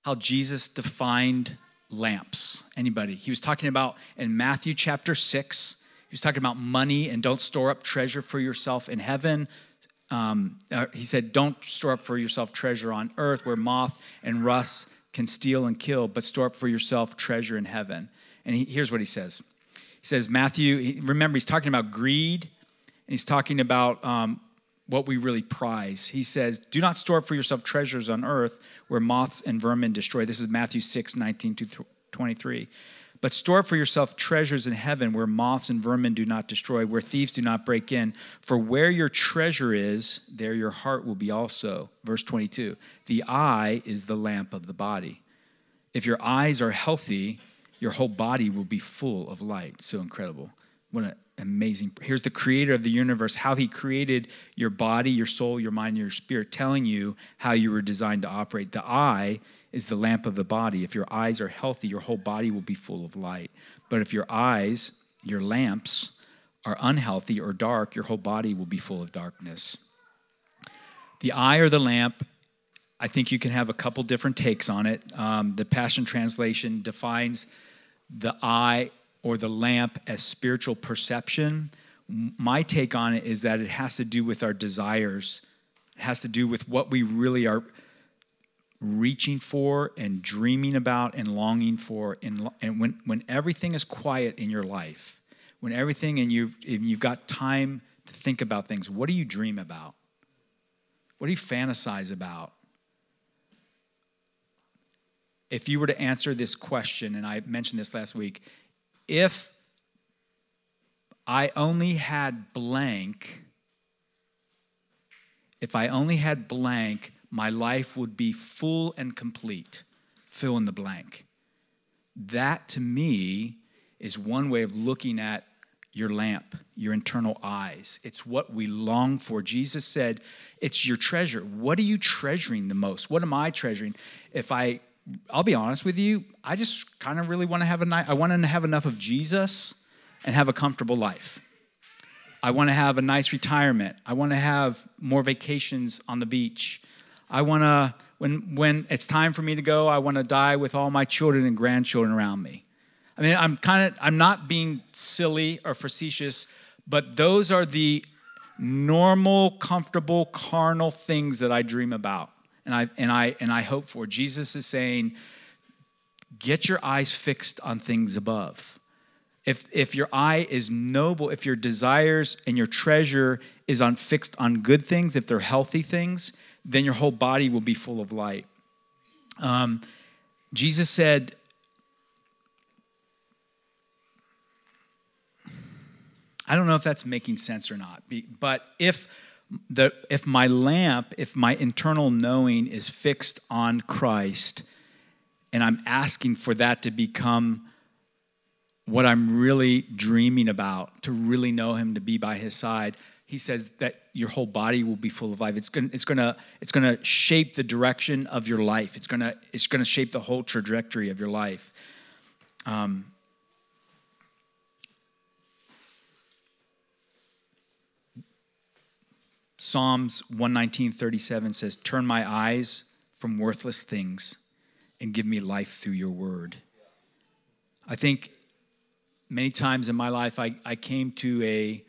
how Jesus defined lamps? Anybody? He was talking about in Matthew chapter 6, he was talking about money and don't store up treasure for yourself in heaven. Um, uh, he said, Don't store up for yourself treasure on earth where moth and rust can steal and kill, but store up for yourself treasure in heaven. And he, here's what he says says, Matthew, remember, he's talking about greed and he's talking about um, what we really prize. He says, Do not store up for yourself treasures on earth where moths and vermin destroy. This is Matthew 6, 19 to 23. But store up for yourself treasures in heaven where moths and vermin do not destroy, where thieves do not break in. For where your treasure is, there your heart will be also. Verse 22 The eye is the lamp of the body. If your eyes are healthy, your whole body will be full of light. So incredible. What an amazing. Here's the creator of the universe, how he created your body, your soul, your mind, your spirit, telling you how you were designed to operate. The eye is the lamp of the body. If your eyes are healthy, your whole body will be full of light. But if your eyes, your lamps, are unhealthy or dark, your whole body will be full of darkness. The eye or the lamp I think you can have a couple different takes on it. Um, the Passion Translation defines the eye or the lamp as spiritual perception. My take on it is that it has to do with our desires, it has to do with what we really are reaching for and dreaming about and longing for. And, when, when everything is quiet in your life, when everything and you've, and you've got time to think about things, what do you dream about? What do you fantasize about? If you were to answer this question, and I mentioned this last week, if I only had blank, if I only had blank, my life would be full and complete. Fill in the blank. That to me is one way of looking at your lamp, your internal eyes. It's what we long for. Jesus said, It's your treasure. What are you treasuring the most? What am I treasuring? If I I'll be honest with you, I just kind of really want to have a night. I want to have enough of Jesus and have a comfortable life. I want to have a nice retirement. I want to have more vacations on the beach. I want to when, when it's time for me to go, I want to die with all my children and grandchildren around me. I mean, I'm kind of, I'm not being silly or facetious, but those are the normal, comfortable, carnal things that I dream about and I, and I, and I hope for. Jesus is saying, get your eyes fixed on things above. If, if your eye is noble, if your desires and your treasure is on fixed on good things, if they're healthy things, then your whole body will be full of light. Um, Jesus said, I don't know if that's making sense or not, but if the if my lamp, if my internal knowing is fixed on Christ, and I'm asking for that to become what I'm really dreaming about, to really know Him, to be by His side, He says that your whole body will be full of life. It's gonna, it's gonna, it's gonna shape the direction of your life. It's gonna, it's gonna shape the whole trajectory of your life. Um, Psalms 119, 37 says, Turn my eyes from worthless things and give me life through your word. I think many times in my life, I, I came to a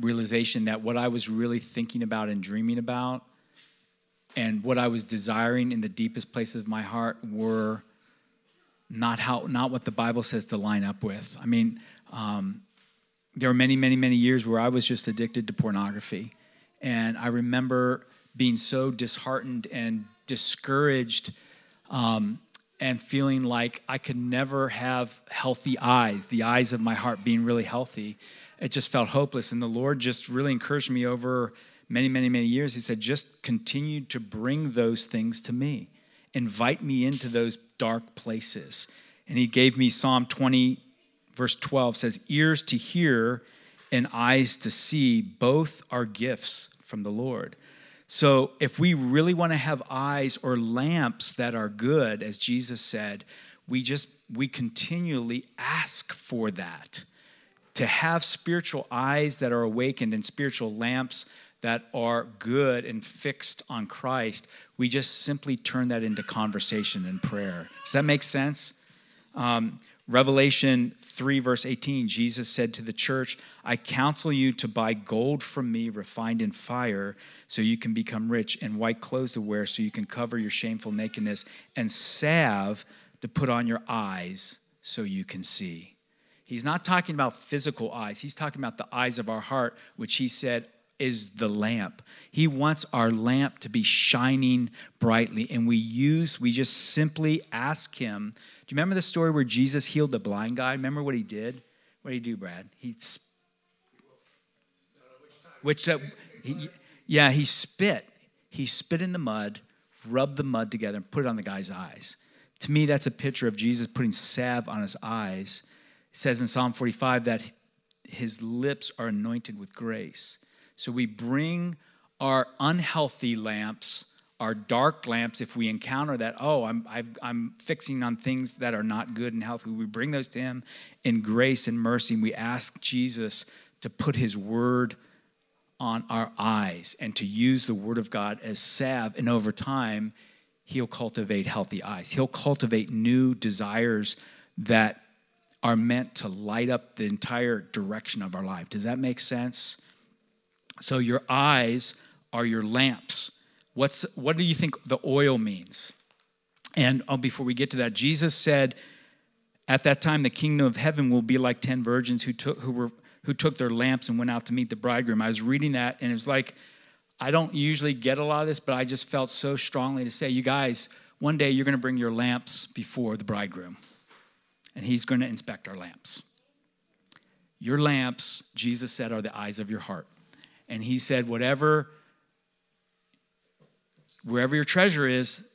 realization that what I was really thinking about and dreaming about and what I was desiring in the deepest places of my heart were not how not what the Bible says to line up with. I mean, um, there were many, many, many years where I was just addicted to pornography. And I remember being so disheartened and discouraged um, and feeling like I could never have healthy eyes, the eyes of my heart being really healthy. It just felt hopeless. And the Lord just really encouraged me over many, many, many years. He said, just continue to bring those things to me, invite me into those dark places. And He gave me Psalm 20, verse 12 says, Ears to hear and eyes to see, both are gifts from the Lord. So, if we really want to have eyes or lamps that are good, as Jesus said, we just, we continually ask for that. To have spiritual eyes that are awakened and spiritual lamps that are good and fixed on Christ, we just simply turn that into conversation and prayer. Does that make sense? Um, Revelation 3, verse 18, Jesus said to the church, I counsel you to buy gold from me refined in fire so you can become rich, and white clothes to wear so you can cover your shameful nakedness, and salve to put on your eyes so you can see. He's not talking about physical eyes, he's talking about the eyes of our heart, which he said is the lamp. He wants our lamp to be shining brightly, and we use, we just simply ask him Do you remember the story where Jesus healed the blind guy? Remember what he did? What did he do, Brad? He, which uh, he, yeah, he spit. He spit in the mud, rubbed the mud together, and put it on the guy's eyes. To me, that's a picture of Jesus putting salve on his eyes. It says in Psalm 45 that his lips are anointed with grace. So we bring our unhealthy lamps our dark lamps, if we encounter that, oh, I'm, i am fixing on things that are not good and healthy, we bring those to Him in grace and mercy. And we ask Jesus to put His word on our eyes and to use the word of God as salve. And over time, He'll cultivate healthy eyes. He'll cultivate new desires that are meant to light up the entire direction of our life. Does that make sense? So, your eyes are your lamps What's, what do you think the oil means? And oh, before we get to that, Jesus said, at that time, the kingdom of heaven will be like 10 virgins who took, who, were, who took their lamps and went out to meet the bridegroom. I was reading that, and it was like, I don't usually get a lot of this, but I just felt so strongly to say, you guys, one day you're going to bring your lamps before the bridegroom, and he's going to inspect our lamps. Your lamps, Jesus said, are the eyes of your heart. And he said, whatever Wherever your treasure is,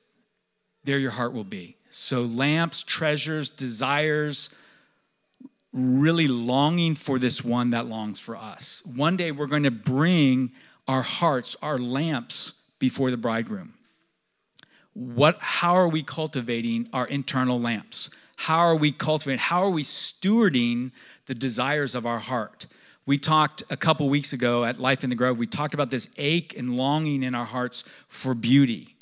there your heart will be. So, lamps, treasures, desires, really longing for this one that longs for us. One day we're going to bring our hearts, our lamps before the bridegroom. What how are we cultivating our internal lamps? How are we cultivating? How are we stewarding the desires of our heart? We talked a couple weeks ago at Life in the Grove, we talked about this ache and longing in our hearts for beauty.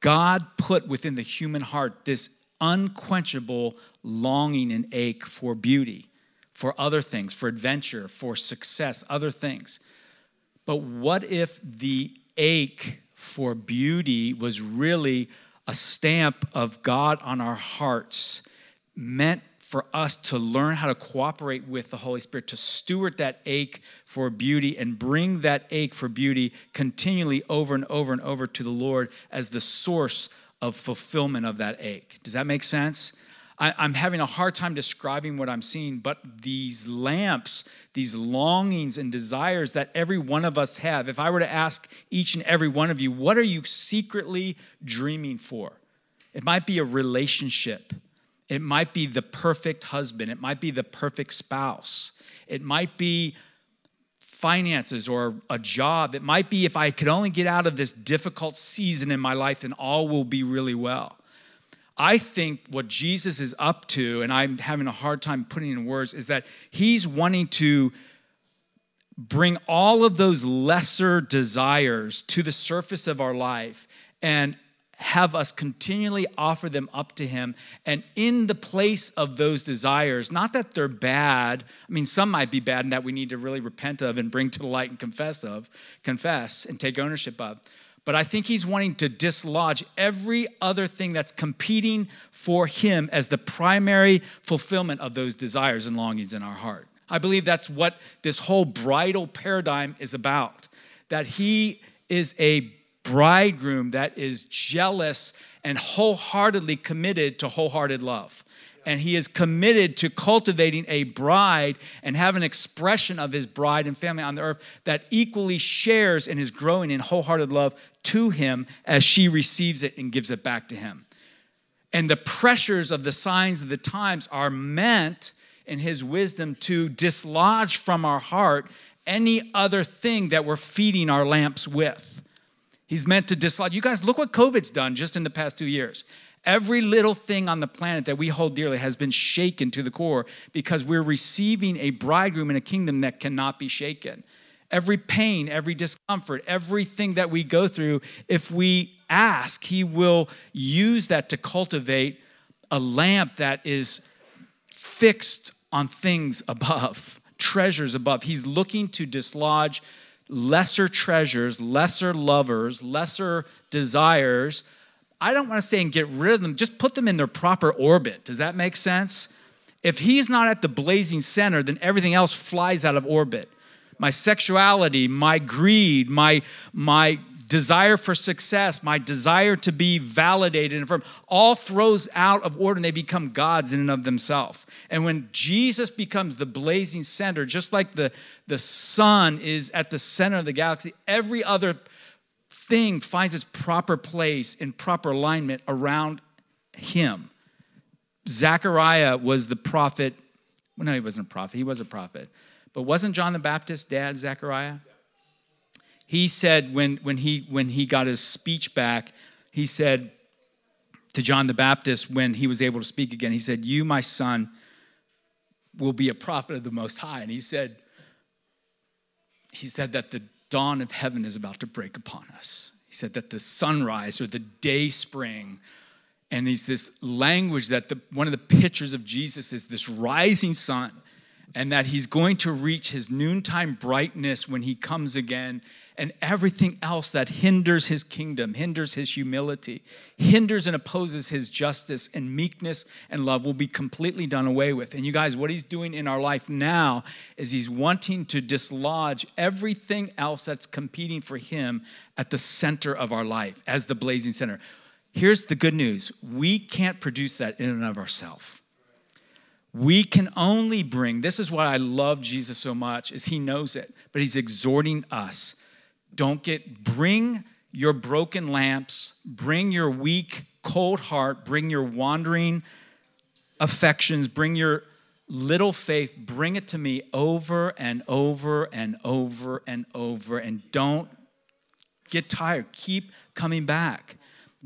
God put within the human heart this unquenchable longing and ache for beauty, for other things, for adventure, for success, other things. But what if the ache for beauty was really a stamp of God on our hearts, meant for us to learn how to cooperate with the Holy Spirit, to steward that ache for beauty and bring that ache for beauty continually over and over and over to the Lord as the source of fulfillment of that ache. Does that make sense? I, am having a hard time describing what I'm seeing, but these lamps, these longings and desires that every one of us have, if I were to ask each and every one of you, what are you secretly dreaming for? It might be a relationship, it might be the perfect husband, it might be the perfect spouse, it might be finances or a job, it might be if I could only get out of this difficult season in my life, then all will be really well. I think what Jesus is up to, and I'm having a hard time putting in words, is that he's wanting to bring all of those lesser desires to the surface of our life and have us continually offer them up to him and in the place of those desires not that they're bad i mean some might be bad and that we need to really repent of and bring to the light and confess of confess and take ownership of but I think he's wanting to dislodge every other thing that's competing for him as the primary fulfillment of those desires and longings in our heart. I believe that's what this whole bridal paradigm is about. That he is a bridegroom that is jealous and wholeheartedly committed to wholehearted love and he is committed to cultivating a bride and have an expression of his bride and family on the earth that equally shares in his growing in wholehearted love to him as she receives it and gives it back to him. And the pressures of the signs of the times are meant in his wisdom to dislodge from our heart any other thing that we're feeding our lamps with. He's meant to dislodge. You guys, look what COVID's done just in the past two years. Every little thing on the planet that we hold dearly has been shaken to the core because we're receiving a bridegroom in a kingdom that cannot be shaken. Every pain, every discomfort, everything that we go through, if we ask, He will use that to cultivate a lamp that is fixed on things above, treasures above. He's looking to dislodge lesser treasures, lesser lovers, lesser desires I don't want to say and get rid of them, just put them in their proper orbit. Does that make sense? If he's not at the blazing center, then everything else flies out of orbit. My sexuality, my greed, my, my desire for success, my desire to be validated and affirmed, all throws out of order and they become gods in and of themselves. And when Jesus becomes the blazing center, just like the, the sun is at the center of the galaxy, every other thing finds its proper place in proper alignment around him. Zechariah was the prophet. Well, no, he wasn't a prophet. He was a prophet. But wasn't John the Baptist dad Zechariah? He said when, when, he, when he got his speech back, he said to John the Baptist when he was able to speak again, he said, You, my son, will be a prophet of the Most High. And he said, he said that the dawn of heaven is about to break upon us. He said that the sunrise or the day spring, and he's this language that the, one of the pictures of Jesus is this rising sun, and that he's going to reach his noontime brightness when he comes again, and everything else that hinders his kingdom, hinders his humility, hinders and opposes his justice and meekness and love will be completely done away with. And you guys, what he's doing in our life now is he's wanting to dislodge everything else that's competing for him at the center of our life as the blazing center. Here's the good news we can't produce that in and of ourselves we can only bring this is why i love jesus so much is he knows it but he's exhorting us don't get, bring your broken lamps, bring your weak, cold heart, bring your wandering affections, bring your little faith, bring it to me over and over and over and over. And don't get tired. Keep coming back.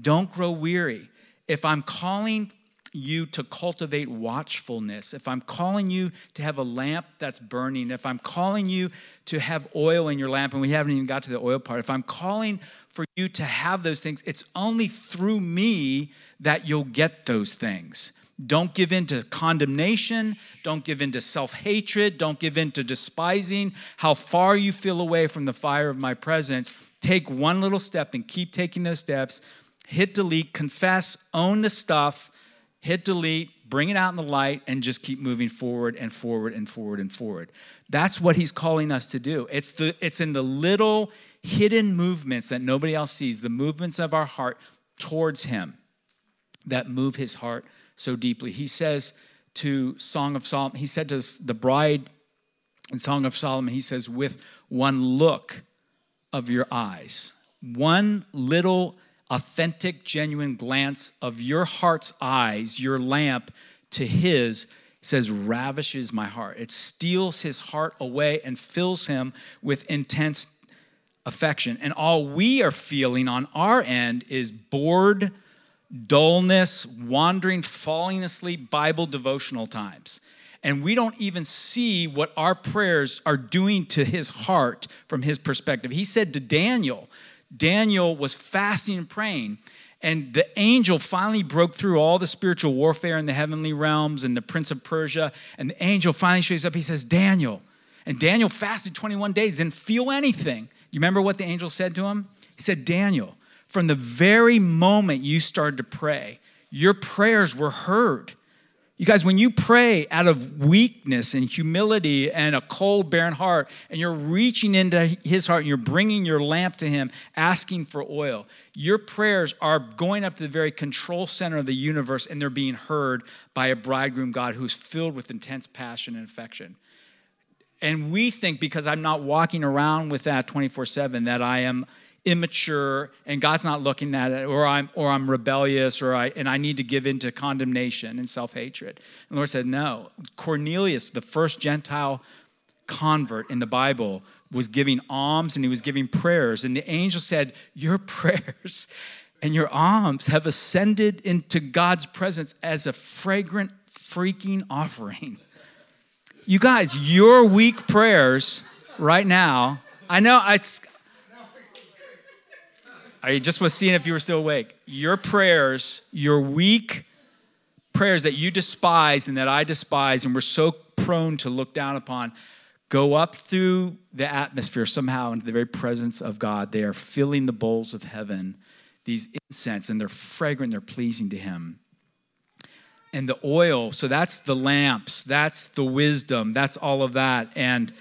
Don't grow weary. If I'm calling you to cultivate watchfulness, if I'm calling you to have a lamp that's burning, if I'm calling you to have oil in your lamp, and we haven't even got to the oil part, if I'm calling for you to have those things, it's only through me that you'll get those things. Don't give in to condemnation. Don't give in to self hatred. Don't give in to despising how far you feel away from the fire of my presence. Take one little step and keep taking those steps. Hit delete, confess, own the stuff, hit delete, bring it out in the light, and just keep moving forward and forward and forward and forward. That's what he's calling us to do. It's, the, it's in the little hidden movements that nobody else sees, the movements of our heart towards him that move his heart so deeply. He says to Song of Solomon, he said to the bride in Song of Solomon, he says, with one look of your eyes, one little authentic, genuine glance of your heart's eyes, your lamp to his, says, ravishes my heart. It steals his heart away and fills him with intense affection. And all we are feeling on our end is bored dullness, wandering, falling asleep, Bible devotional times. And we don't even see what our prayers are doing to his heart from his perspective. He said to Daniel, Daniel was fasting and praying, and the angel finally broke through all the spiritual warfare in the heavenly realms and the prince of Persia. And the angel finally shows up. He says, Daniel. And Daniel fasted 21 days, didn't feel anything. You remember what the angel said to him? He said, Daniel, from the very moment you started to pray, your prayers were heard. You guys, when you pray out of weakness and humility and a cold, barren heart, and you're reaching into his heart and you're bringing your lamp to him, asking for oil, your prayers are going up to the very control center of the universe and they're being heard by a bridegroom God who's filled with intense passion and affection. And we think because I'm not walking around with that 24 7 that I am immature and God's not looking at it, or I'm or I'm rebellious, or I and I need to give in to condemnation and self-hatred. And the Lord said, No. Cornelius, the first Gentile convert in the Bible, was giving alms and he was giving prayers. And the angel said, Your prayers and your alms have ascended into God's presence as a fragrant freaking offering. You guys, your weak prayers right now, I know it's I just was seeing if you were still awake. Your prayers, your weak prayers that you despise and that I despise, and we're so prone to look down upon, go up through the atmosphere somehow into the very presence of God. They are filling the bowls of heaven, these incense, and they're fragrant, they're pleasing to Him. And the oil, so that's the lamps, that's the wisdom, that's all of that. And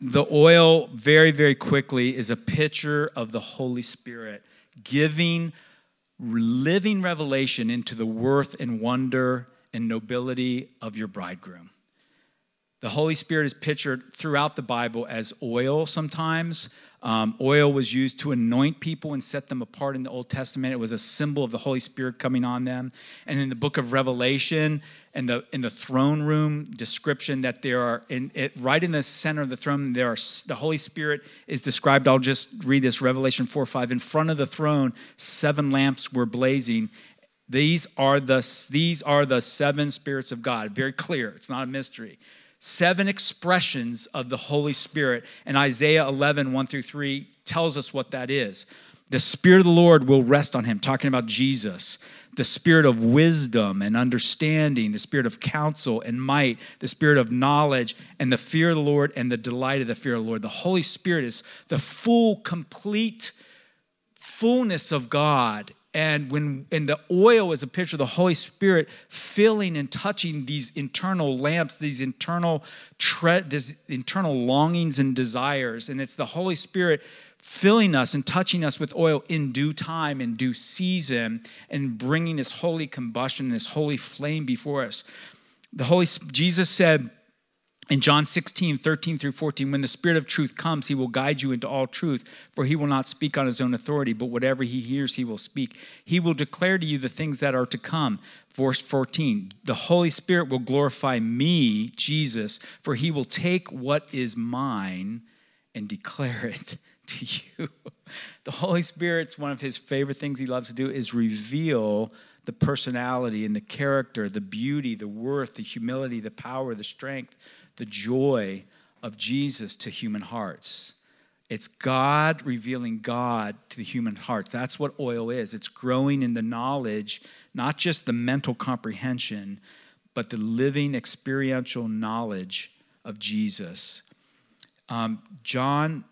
the oil, very, very quickly, is a picture of the Holy Spirit giving living revelation into the worth and wonder and nobility of your bridegroom. The Holy Spirit is pictured throughout the Bible as oil sometimes. Um, oil was used to anoint people and set them apart in the Old Testament. It was a symbol of the Holy Spirit coming on them. And in the book of Revelation, in the in the throne room description, that there are in it right in the center of the throne, there are the Holy Spirit is described. I'll just read this Revelation four five. In front of the throne, seven lamps were blazing. These are the these are the seven spirits of God. Very clear. It's not a mystery seven expressions of the Holy Spirit. And Isaiah 11, 1 through 3 tells us what that is. The Spirit of the Lord will rest on him, talking about Jesus. The Spirit of wisdom and understanding, the Spirit of counsel and might, the Spirit of knowledge and the fear of the Lord and the delight of the fear of the Lord. The Holy Spirit is the full, complete fullness of God and when and the oil is a picture of the holy spirit filling and touching these internal lamps these internal tre- these internal longings and desires. And it's the holy spirit filling us and touching us with oil in due time in due season and bringing this holy combustion this holy flame before us. The holy jesus said in John 16, 13 through 14, when the Spirit of truth comes, he will guide you into all truth, for he will not speak on his own authority, but whatever he hears, he will speak. He will declare to you the things that are to come. Verse 14, the Holy Spirit will glorify me, Jesus, for he will take what is mine and declare it to you. The Holy Spirit's one of his favorite things he loves to do is reveal the personality and the character, the beauty, the worth, the humility, the power, the strength, the joy of Jesus to human hearts. It's God revealing God to the human heart. That's what oil is. It's growing in the knowledge, not just the mental comprehension, but the living experiential knowledge of Jesus. Um, John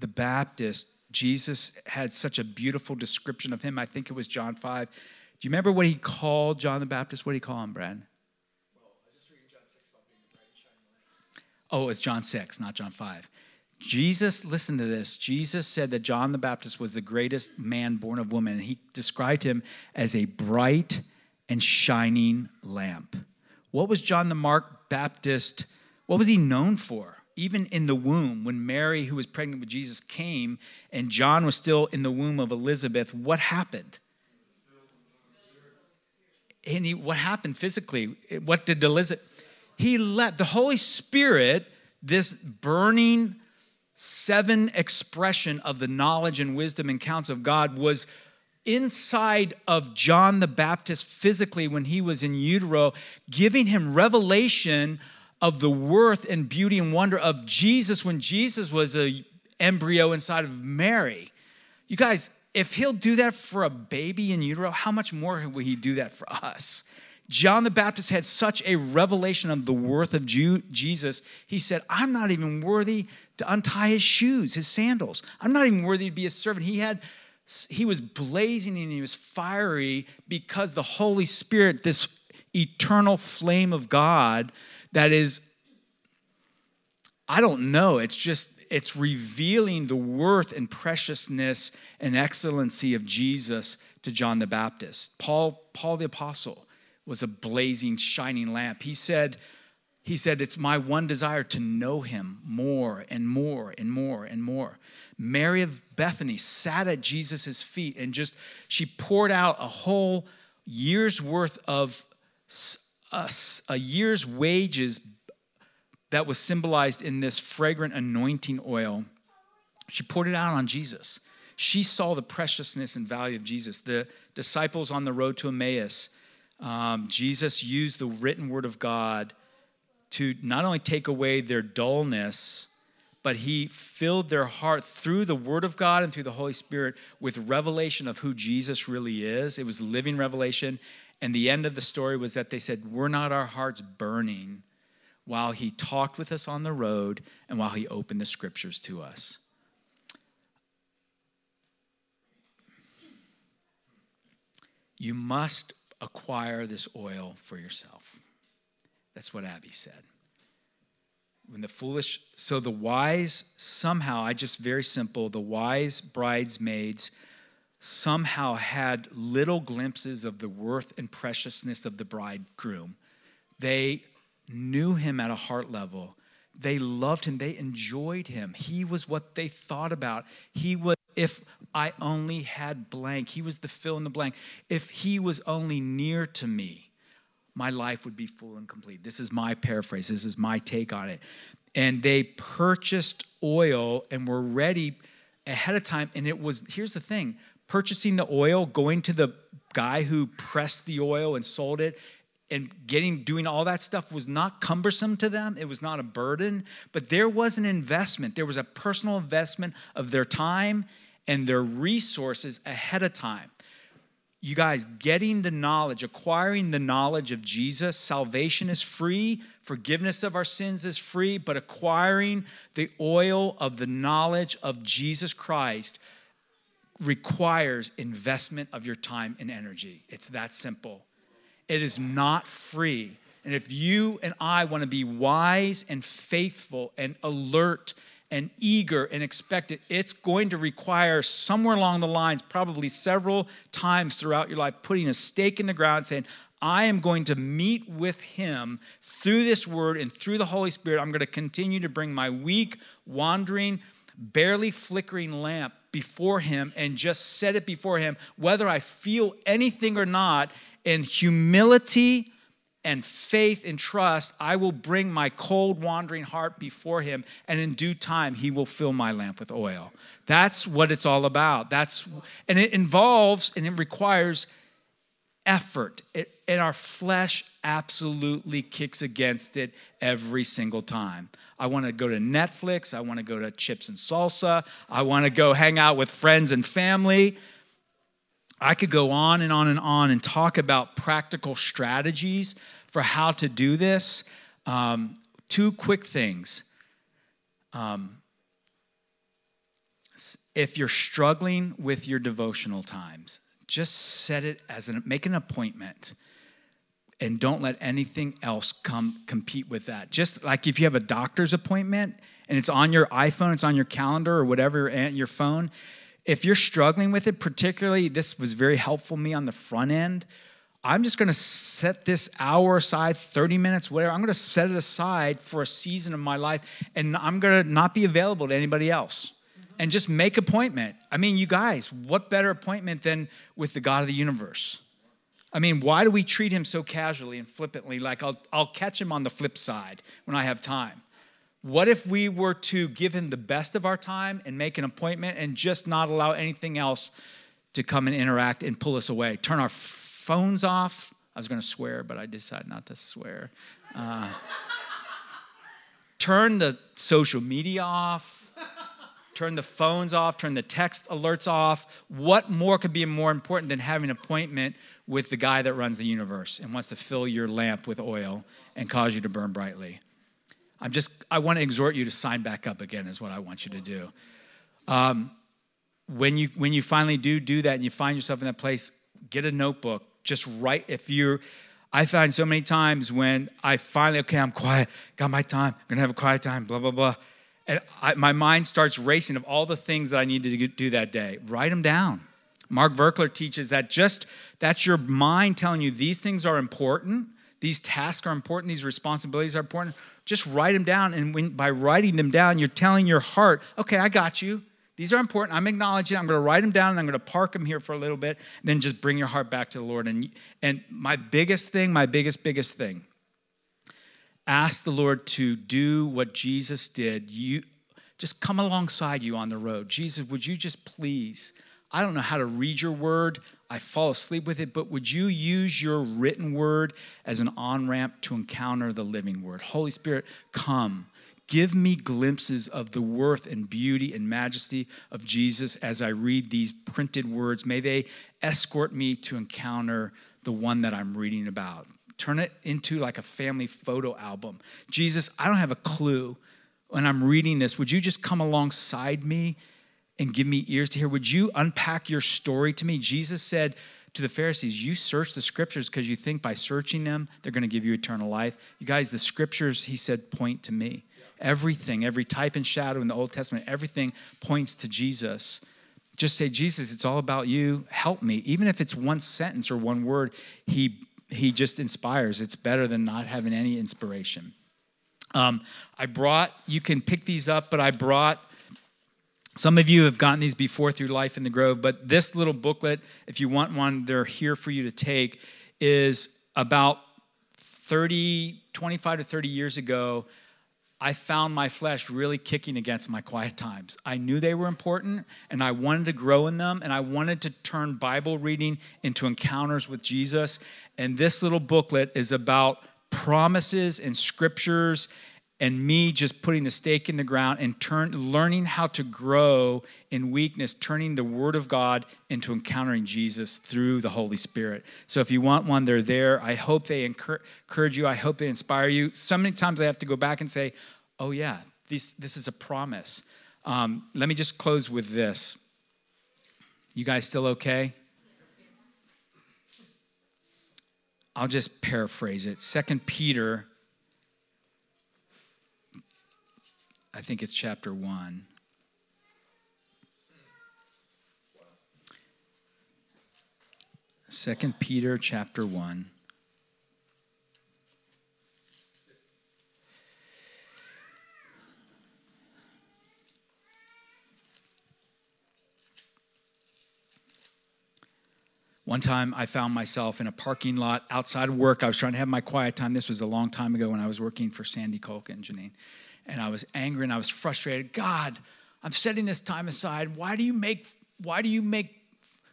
the Baptist, Jesus had such a beautiful description of him. I think it was John 5. Do you remember what he called John the Baptist? What did he call him, Brad? Oh, it's John 6, not John 5. Jesus, listen to this. Jesus said that John the Baptist was the greatest man born of woman. And he described him as a bright and shining lamp. What was John the Mark Baptist? What was he known for? Even in the womb, when Mary, who was pregnant with Jesus, came and John was still in the womb of Elizabeth, what happened? And he, what happened physically? What did Elizabeth? He let the Holy Spirit, this burning seven expression of the knowledge and wisdom and counsel of God was inside of John the Baptist physically when he was in utero, giving him revelation of the worth and beauty and wonder of Jesus when Jesus was a embryo inside of Mary. You guys, if he'll do that for a baby in utero, how much more will he do that for us? John the Baptist had such a revelation of the worth of Jesus. He said, I'm not even worthy to untie his shoes, his sandals. I'm not even worthy to be a servant. He had he was blazing and he was fiery because the Holy Spirit, this eternal flame of God that is I don't know, it's just it's revealing the worth and preciousness and excellency of Jesus to John the Baptist. Paul Paul the apostle was a blazing, shining lamp. He said, he said, It's my one desire to know him more and more and more and more. Mary of Bethany sat at Jesus' feet and just, she poured out a whole year's worth of a, a year's wages that was symbolized in this fragrant anointing oil. She poured it out on Jesus. She saw the preciousness and value of Jesus. The disciples on the road to Emmaus, um, Jesus used the written word of God to not only take away their dullness, but he filled their heart through the word of God and through the Holy Spirit with revelation of who Jesus really is. It was living revelation. And the end of the story was that they said, We're not our hearts burning while he talked with us on the road and while he opened the scriptures to us? You must acquire this oil for yourself. That's what Abby said. When the foolish, so the wise somehow, I just very simple, the wise bridesmaids somehow had little glimpses of the worth and preciousness of the bridegroom. They knew him at a heart level. They loved him. They enjoyed him. He was what they thought about. He was if I only had blank. He was the fill in the blank. If he was only near to me, my life would be full and complete. This is my paraphrase. This is my take on it. And they purchased oil and were ready ahead of time. And it was, here's the thing purchasing the oil, going to the guy who pressed the oil and sold it, and getting doing all that stuff was not cumbersome to them it was not a burden but there was an investment there was a personal investment of their time and their resources ahead of time. You guys, getting the knowledge, acquiring the knowledge of Jesus, salvation is free, forgiveness of our sins is free, but acquiring the oil of the knowledge of Jesus Christ requires investment of your time and energy. It's that simple. It is not free. And if you and I want to be wise and faithful and alert and eager and expectant, it's going to require somewhere along the lines, probably several times throughout your life, putting a stake in the ground saying, I am going to meet with him through this word and through the Holy Spirit. I'm going to continue to bring my weak, wandering, barely flickering lamp before him and just set it before him, whether I feel anything or not, in humility and faith and trust, I will bring my cold, wandering heart before him, and in due time, he will fill my lamp with oil. That's what it's all about. That's and it involves and it requires effort. It, and our flesh absolutely kicks against it every single time. I want to go to Netflix. I want to go to chips and salsa. I want to go hang out with friends and family. I could go on and on and on and talk about practical strategies for how to do this. Um, two quick things. Um, if you're struggling with your devotional times, just set it as an make an appointment and don't let anything else come compete with that. Just like if you have a doctor's appointment and it's on your iPhone, it's on your calendar or whatever, your phone. If you're struggling with it, particularly, this was very helpful me on the front end. I'm just going to set this hour aside, 30 minutes, whatever. I'm going to set it aside for a season of my life, and I'm going to not be available to anybody else mm-hmm. and just make appointment. I mean, you guys, what better appointment than with the God of the universe? I mean, why do we treat him so casually and flippantly? Like, I'll, I'll catch him on the flip side when I have time. What if we were to give him the best of our time and make an appointment and just not allow anything else to come and interact and pull us away? Turn our phones off. I was going to swear, but I decided not to swear. Uh, turn the social media off turn the phones off, turn the text alerts off. What more could be more important than having an appointment with the guy that runs the universe and wants to fill your lamp with oil and cause you to burn brightly? I'm just, I want to exhort you to sign back up again, is what I want you to do. Um, when you when you finally do do that and you find yourself in that place, get a notebook. Just write. If you're, I find so many times when I finally okay, I'm quiet, got my time, I'm gonna have a quiet time, blah blah blah and I, my mind starts racing of all the things that I need to do that day. Write them down. Mark Virkler teaches that just that's your mind telling you these things are important, these tasks are important, these responsibilities are important. Just write them down, and when, by writing them down, you're telling your heart, "Okay, I got you. These are important. I'm acknowledging. I'm going to write them down, and I'm going to park them here for a little bit. then just bring your heart back to the Lord. And and my biggest thing, my biggest biggest thing, ask the Lord to do what Jesus did, you just come alongside you on the road. Jesus, would you just please? I don't know how to read your word. I fall asleep with it, but would you use your written word as an on ramp to encounter the living word? Holy Spirit, come. Give me glimpses of the worth and beauty and majesty of Jesus as I read these printed words. May they escort me to encounter the one that I'm reading about turn it into like a family photo album. Jesus, I don't have a clue when I'm reading this. Would you just come alongside me and give me ears to hear? Would you unpack your story to me? Jesus said to the Pharisees, You search the scriptures because you think by searching them, they're going to give you eternal life. You guys, the scriptures, he said, point to me. Everything, every type and shadow in the Old Testament, everything points to Jesus just say, Jesus, it's all about you. Help me. Even if it's one sentence or one word, he he just inspires. It's better than not having any inspiration. Um, I brought, you can pick these up, but I brought, some of you have gotten these before through Life in the Grove, but this little booklet, if you want one, they're here for you to take, is about 30, 25 to 30 years ago. I found my flesh really kicking against my quiet times. I knew they were important and I wanted to grow in them and I wanted to turn Bible reading into encounters with Jesus. And this little booklet is about promises and scriptures and me just putting the stake in the ground and turn learning how to grow in weakness turning the word of god into encountering jesus through the holy spirit so if you want one they're there i hope they encourage you i hope they inspire you so many times i have to go back and say oh yeah this, this is a promise um, let me just close with this you guys still okay I'll just paraphrase it. Second Peter, I think it's chapter one. Second Peter chapter one. One time I found myself in a parking lot outside of work. I was trying to have my quiet time. This was a long time ago when I was working for Sandy Kolk and Janine. And I was angry and I was frustrated. God, I'm setting this time aside. Why do you make why do you make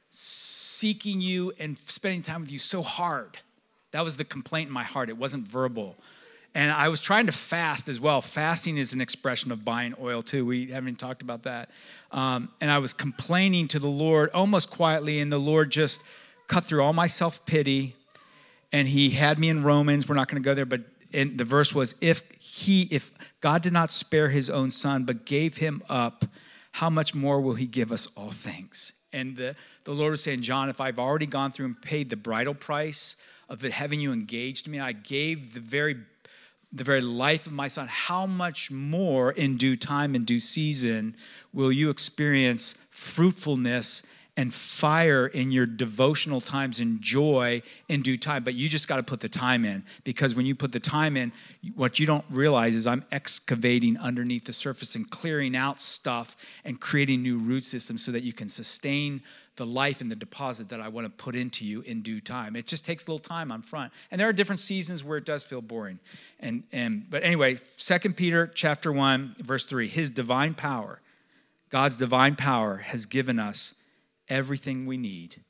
seeking you and spending time with you so hard. That was the complaint in my heart. It wasn't verbal. And I was trying to fast as well. Fasting is an expression of buying oil, too. We haven't talked about that. Um, and I was complaining to the Lord almost quietly, and the Lord just cut through all my self pity. And He had me in Romans. We're not going to go there, but in, the verse was if He, if God did not spare His own Son, but gave Him up, how much more will He give us all things? And the, the Lord was saying, John, if I've already gone through and paid the bridal price of having you engaged to me, I gave the very the very life of my son, how much more in due time and due season will you experience fruitfulness and fire in your devotional times and joy in due time. But you just got to put the time in because when you put the time in, what you don't realize is I'm excavating underneath the surface and clearing out stuff and creating new root systems so that you can sustain the life and the deposit that I want to put into you in due time. It just takes a little time on front. And there are different seasons where it does feel boring. And and but anyway, Second Peter chapter 1 verse 3, his divine power, God's divine power has given us everything we need.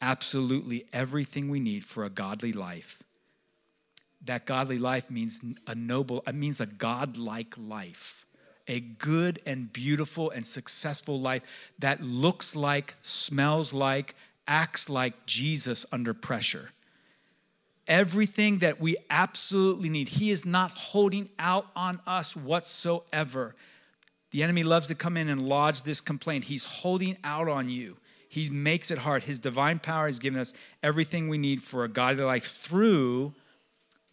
Absolutely everything we need for a godly life. That godly life means a noble, it means a godlike life a good and beautiful and successful life that looks like, smells like, acts like Jesus under pressure. Everything that we absolutely need, He is not holding out on us whatsoever. The enemy loves to come in and lodge this complaint. He's holding out on you. He makes it hard. His divine power has given us everything we need for a godly life through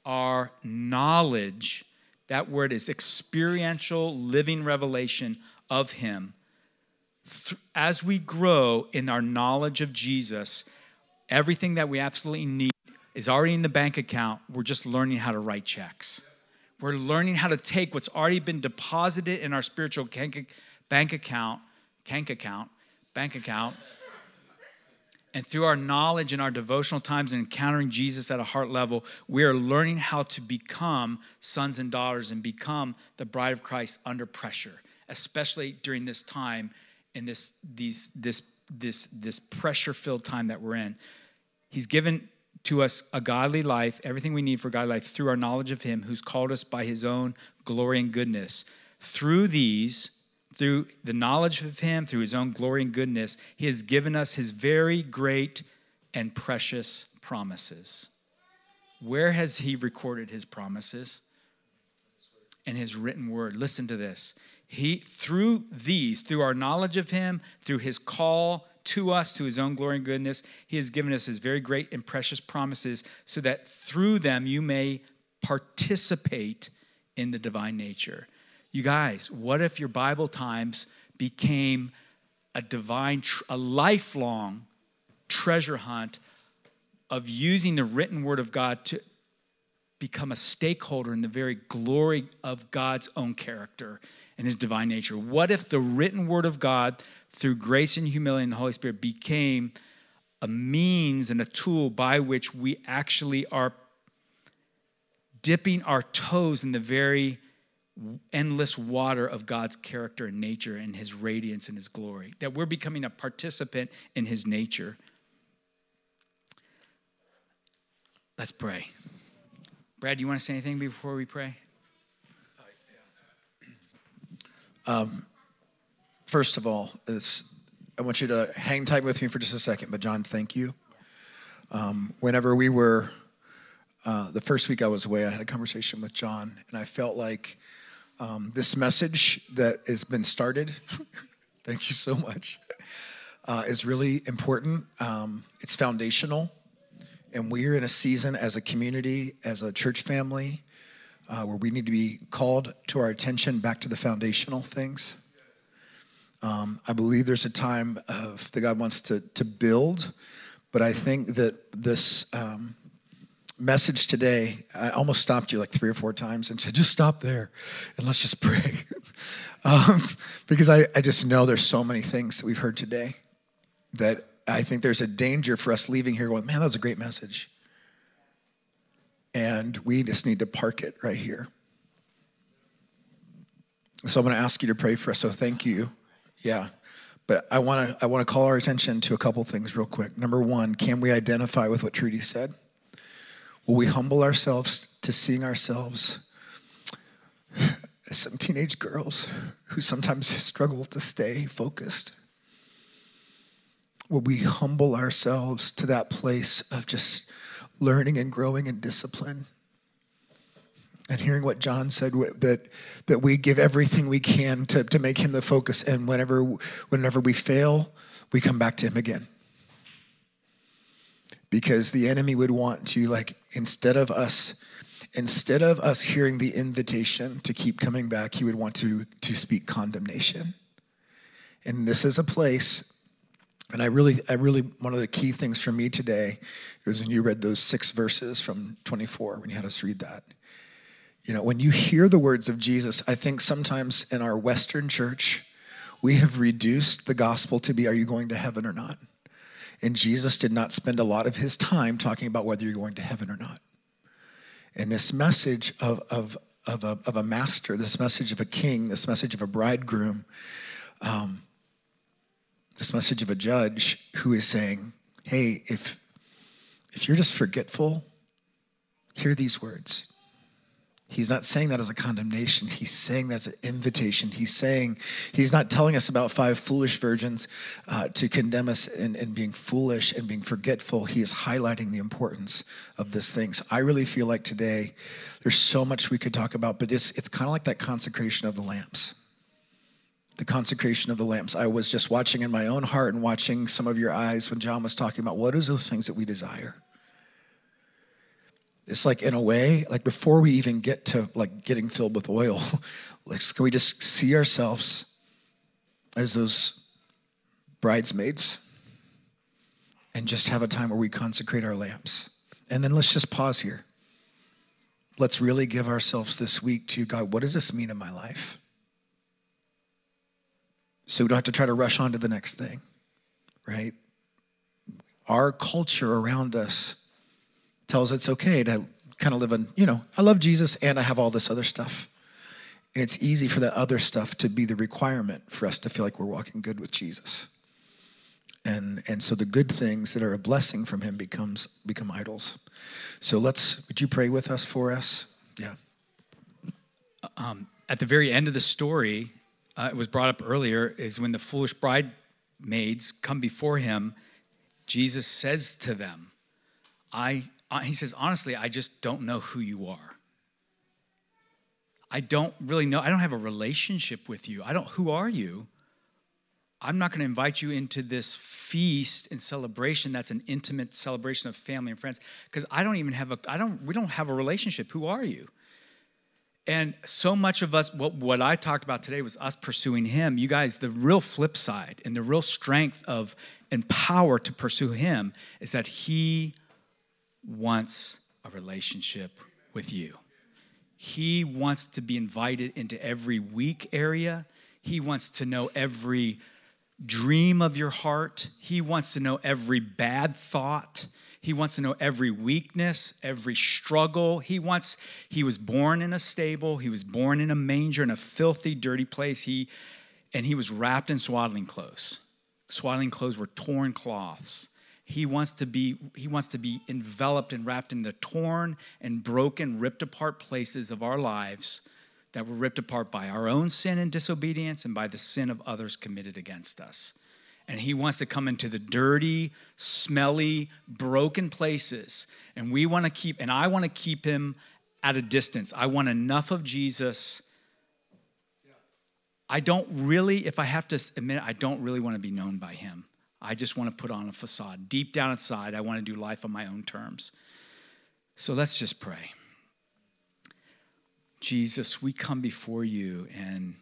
our knowledge that word is experiential, living revelation of Him. As we grow in our knowledge of Jesus, everything that we absolutely need is already in the bank account. We're just learning how to write checks. We're learning how to take what's already been deposited in our spiritual bank account, bank account, bank account, and through our knowledge and our devotional times and encountering Jesus at a heart level, we are learning how to become sons and daughters and become the bride of Christ under pressure, especially during this time in this, these, this, this, this pressure filled time that we're in. He's given to us a godly life, everything we need for godly life through our knowledge of Him who's called us by His own glory and goodness. Through these, through the knowledge of Him, through His own glory and goodness, He has given us His very great and precious promises. Where has He recorded His promises? In His written word. Listen to this. He, through these, through our knowledge of Him, through His call to us, to His own glory and goodness, He has given us His very great and precious promises so that through them you may participate in the divine nature. You guys, what if your Bible times became a divine, a lifelong treasure hunt of using the written word of God to become a stakeholder in the very glory of God's own character and his divine nature? What if the written word of God, through grace and humility and the Holy Spirit, became a means and a tool by which we actually are dipping our toes in the very endless water of God's character and nature and his radiance and his glory, that we're becoming a participant in his nature. Let's pray. Brad, do you want to say anything before we pray? Um, first of all, I want you to hang tight with me for just a second. But, John, thank you. Um, whenever we were, uh, the first week I was away, I had a conversation with John, and I felt like um, this message that has been started. thank you so much. Uh, is really important. Um, it's foundational. And we're in a season as a community, as a church family, uh, where we need to be called to our attention back to the foundational things. Um, I believe there's a time of that God wants to, to build, but I think that this um, message today, I almost stopped you like three or four times and said, just stop there and let's just pray. um, because I, I just know there's so many things that we've heard today that I think there's a danger for us leaving here going, man, that was a great message. And we just need to park it right here. So I'm going to ask you to pray for us. So thank you. Yeah. But I want to I want to call our attention to a couple things real quick. Number one, can we identify with what Trudy said? Will we humble ourselves to seeing ourselves as some teenage girls who sometimes struggle to stay focused? Will we humble ourselves to that place of just learning and growing in discipline? And hearing what John said that that we give everything we can to, to make him the focus, and whenever whenever we fail, we come back to him again. Because the enemy would want to like instead of us instead of us hearing the invitation to keep coming back, he would want to, to speak condemnation. And this is a place, and I really, I really, one of the key things for me today is when you read those six verses from 24, when you had us read that. You know, when you hear the words of Jesus, I think sometimes in our Western church, we have reduced the gospel to be, are you going to heaven or not? And Jesus did not spend a lot of his time talking about whether you're going to heaven or not. And this message of, of, of, a, of a master, this message of a king, this message of a bridegroom, um, this message of a judge who is saying, hey, if, if you're just forgetful, hear these words. He's not saying that as a condemnation. He's saying that as an invitation. He's saying, he's not telling us about five foolish virgins uh, to condemn us and, in being foolish and being forgetful. He is highlighting the importance of this thing. So I really feel like today, there's so much we could talk about, but it's, it's kind of like that consecration of the lamps. The consecration of the lamps. I was just watching in my own heart and watching some of your eyes when John was talking about what is those things that we desire it's like in a way like before we even get to like getting filled with oil like can we just see ourselves as those bridesmaids and just have a time where we consecrate our lamps? And then let's just pause here. Let's really give ourselves this week to god what does this mean in my life? So we don't have to try to rush on to the next thing right? Our culture around us tells it's okay to kind of live in, you know, I love Jesus and I have all this other stuff. And it's easy for that other stuff to be the requirement for us to feel like we're walking good with Jesus. And and so the good things that are a blessing from him becomes become idols. So let's would you pray with us for us? Yeah. Um, at the very end of the story, uh, it was brought up earlier, is when the foolish bridesmaids come before him, Jesus says to them, I uh, Uh, he says, honestly, I just don't know who you are. I don't really know. I don't have a relationship with you. I don't, who are you? I'm not going to invite you into this feast and celebration that's an intimate celebration of family and friends because I don't even have a, I don't, we don't have a relationship. Who are you? And so much of us, what, what I talked about today was us pursuing Him. You guys, the real flip side and the real strength of and power to pursue Him is that He wants a relationship with you. He wants to be invited into every weak area. He wants to know every dream of your heart. He wants to know every bad thought. He wants to know every weakness, every struggle. He wants he was born in a stable, he was born in a manger in a filthy dirty place. He and he was wrapped in swaddling clothes. Swaddling clothes were torn cloths he wants to be he wants to be enveloped and wrapped in the torn and broken ripped apart places of our lives that were ripped apart by our own sin and disobedience and by the sin of others committed against us. And he wants to come into the dirty smelly broken places. And we want to keep and i want to keep him at a distance. I want enough of jesus. I don't really, if I have to admit, I don't really want to be known by him. I just want to put on a facade. Deep down inside, I want to do life on my own terms. So let's just pray. Jesus, we come before you and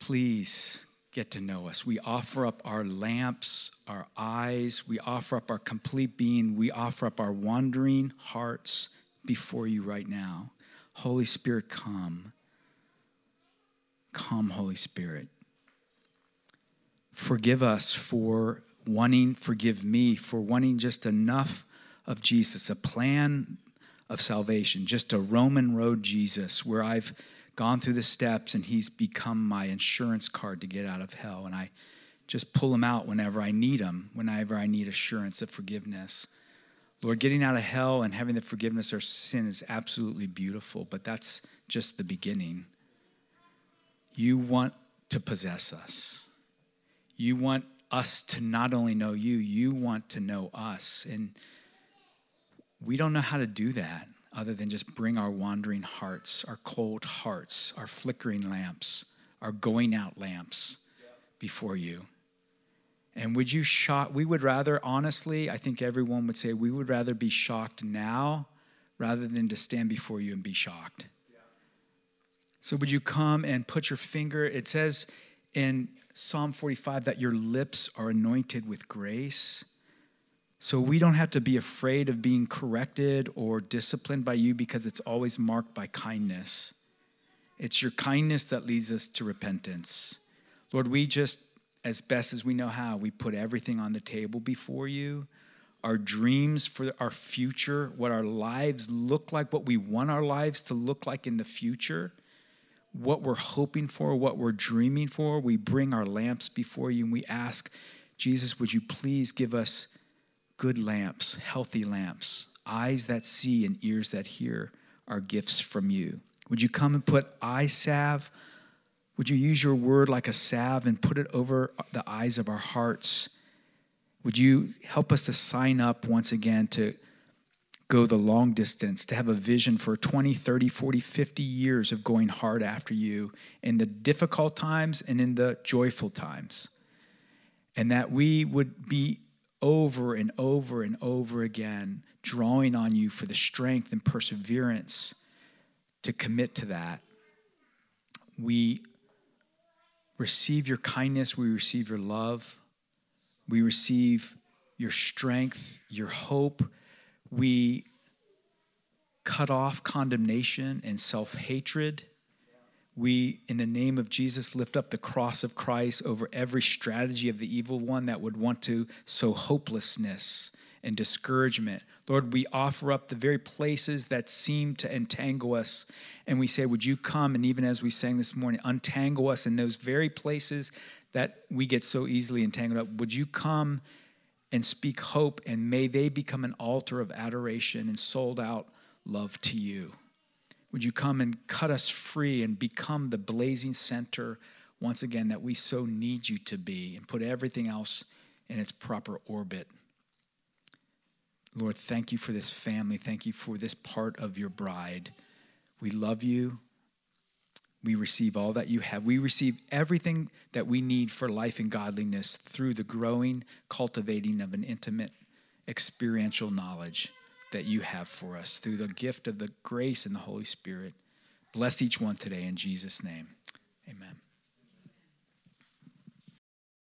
please get to know us. We offer up our lamps, our eyes, we offer up our complete being, we offer up our wandering hearts before you right now. Holy Spirit, come. Come, Holy Spirit. Forgive us for wanting, forgive me for wanting just enough of Jesus, a plan of salvation, just a Roman road Jesus where I've gone through the steps and he's become my insurance card to get out of hell. And I just pull him out whenever I need him, whenever I need assurance of forgiveness. Lord, getting out of hell and having the forgiveness of sin is absolutely beautiful, but that's just the beginning. You want to possess us. You want us to not only know you, you want to know us. And we don't know how to do that other than just bring our wandering hearts, our cold hearts, our flickering lamps, our going out lamps before you. And would you shock? We would rather, honestly, I think everyone would say, we would rather be shocked now rather than to stand before you and be shocked. So would you come and put your finger? It says in Psalm 45 that your lips are anointed with grace. So we don't have to be afraid of being corrected or disciplined by you because it's always marked by kindness. It's your kindness that leads us to repentance. Lord, we just, as best as we know how, we put everything on the table before you. Our dreams for our future, what our lives look like, what we want our lives to look like in the future, what we're hoping for, what we're dreaming for. We bring our lamps before you and we ask, Jesus, would you please give us good lamps, healthy lamps, eyes that see and ears that hear are gifts from you. Would you come and put eye salve? Would you use your word like a salve and put it over the eyes of our hearts? Would you help us to sign up once again to go the long distance, to have a vision for 20, 30, 40, 50 years of going hard after you in the difficult times and in the joyful times? And that we would be over and over and over again, drawing on you for the strength and perseverance to commit to that. We receive your kindness, we receive your love, we receive your strength, your hope. We cut off condemnation and self hatred we, in the name of Jesus, lift up the cross of Christ over every strategy of the evil one that would want to sow hopelessness and discouragement. Lord, we offer up the very places that seem to entangle us. And we say, Would you come? And even as we sang this morning, untangle us in those very places that we get so easily entangled up. Would you come and speak hope? And may they become an altar of adoration and sold out love to you. Would you come and cut us free and become the blazing center once again that we so need you to be and put everything else in its proper orbit? Lord, thank you for this family. Thank you for this part of your bride. We love you. We receive all that you have. We receive everything that we need for life and godliness through the growing, cultivating of an intimate, experiential knowledge that you have for us through the gift of the grace and the Holy Spirit. Bless each one today in Jesus' name. Amen.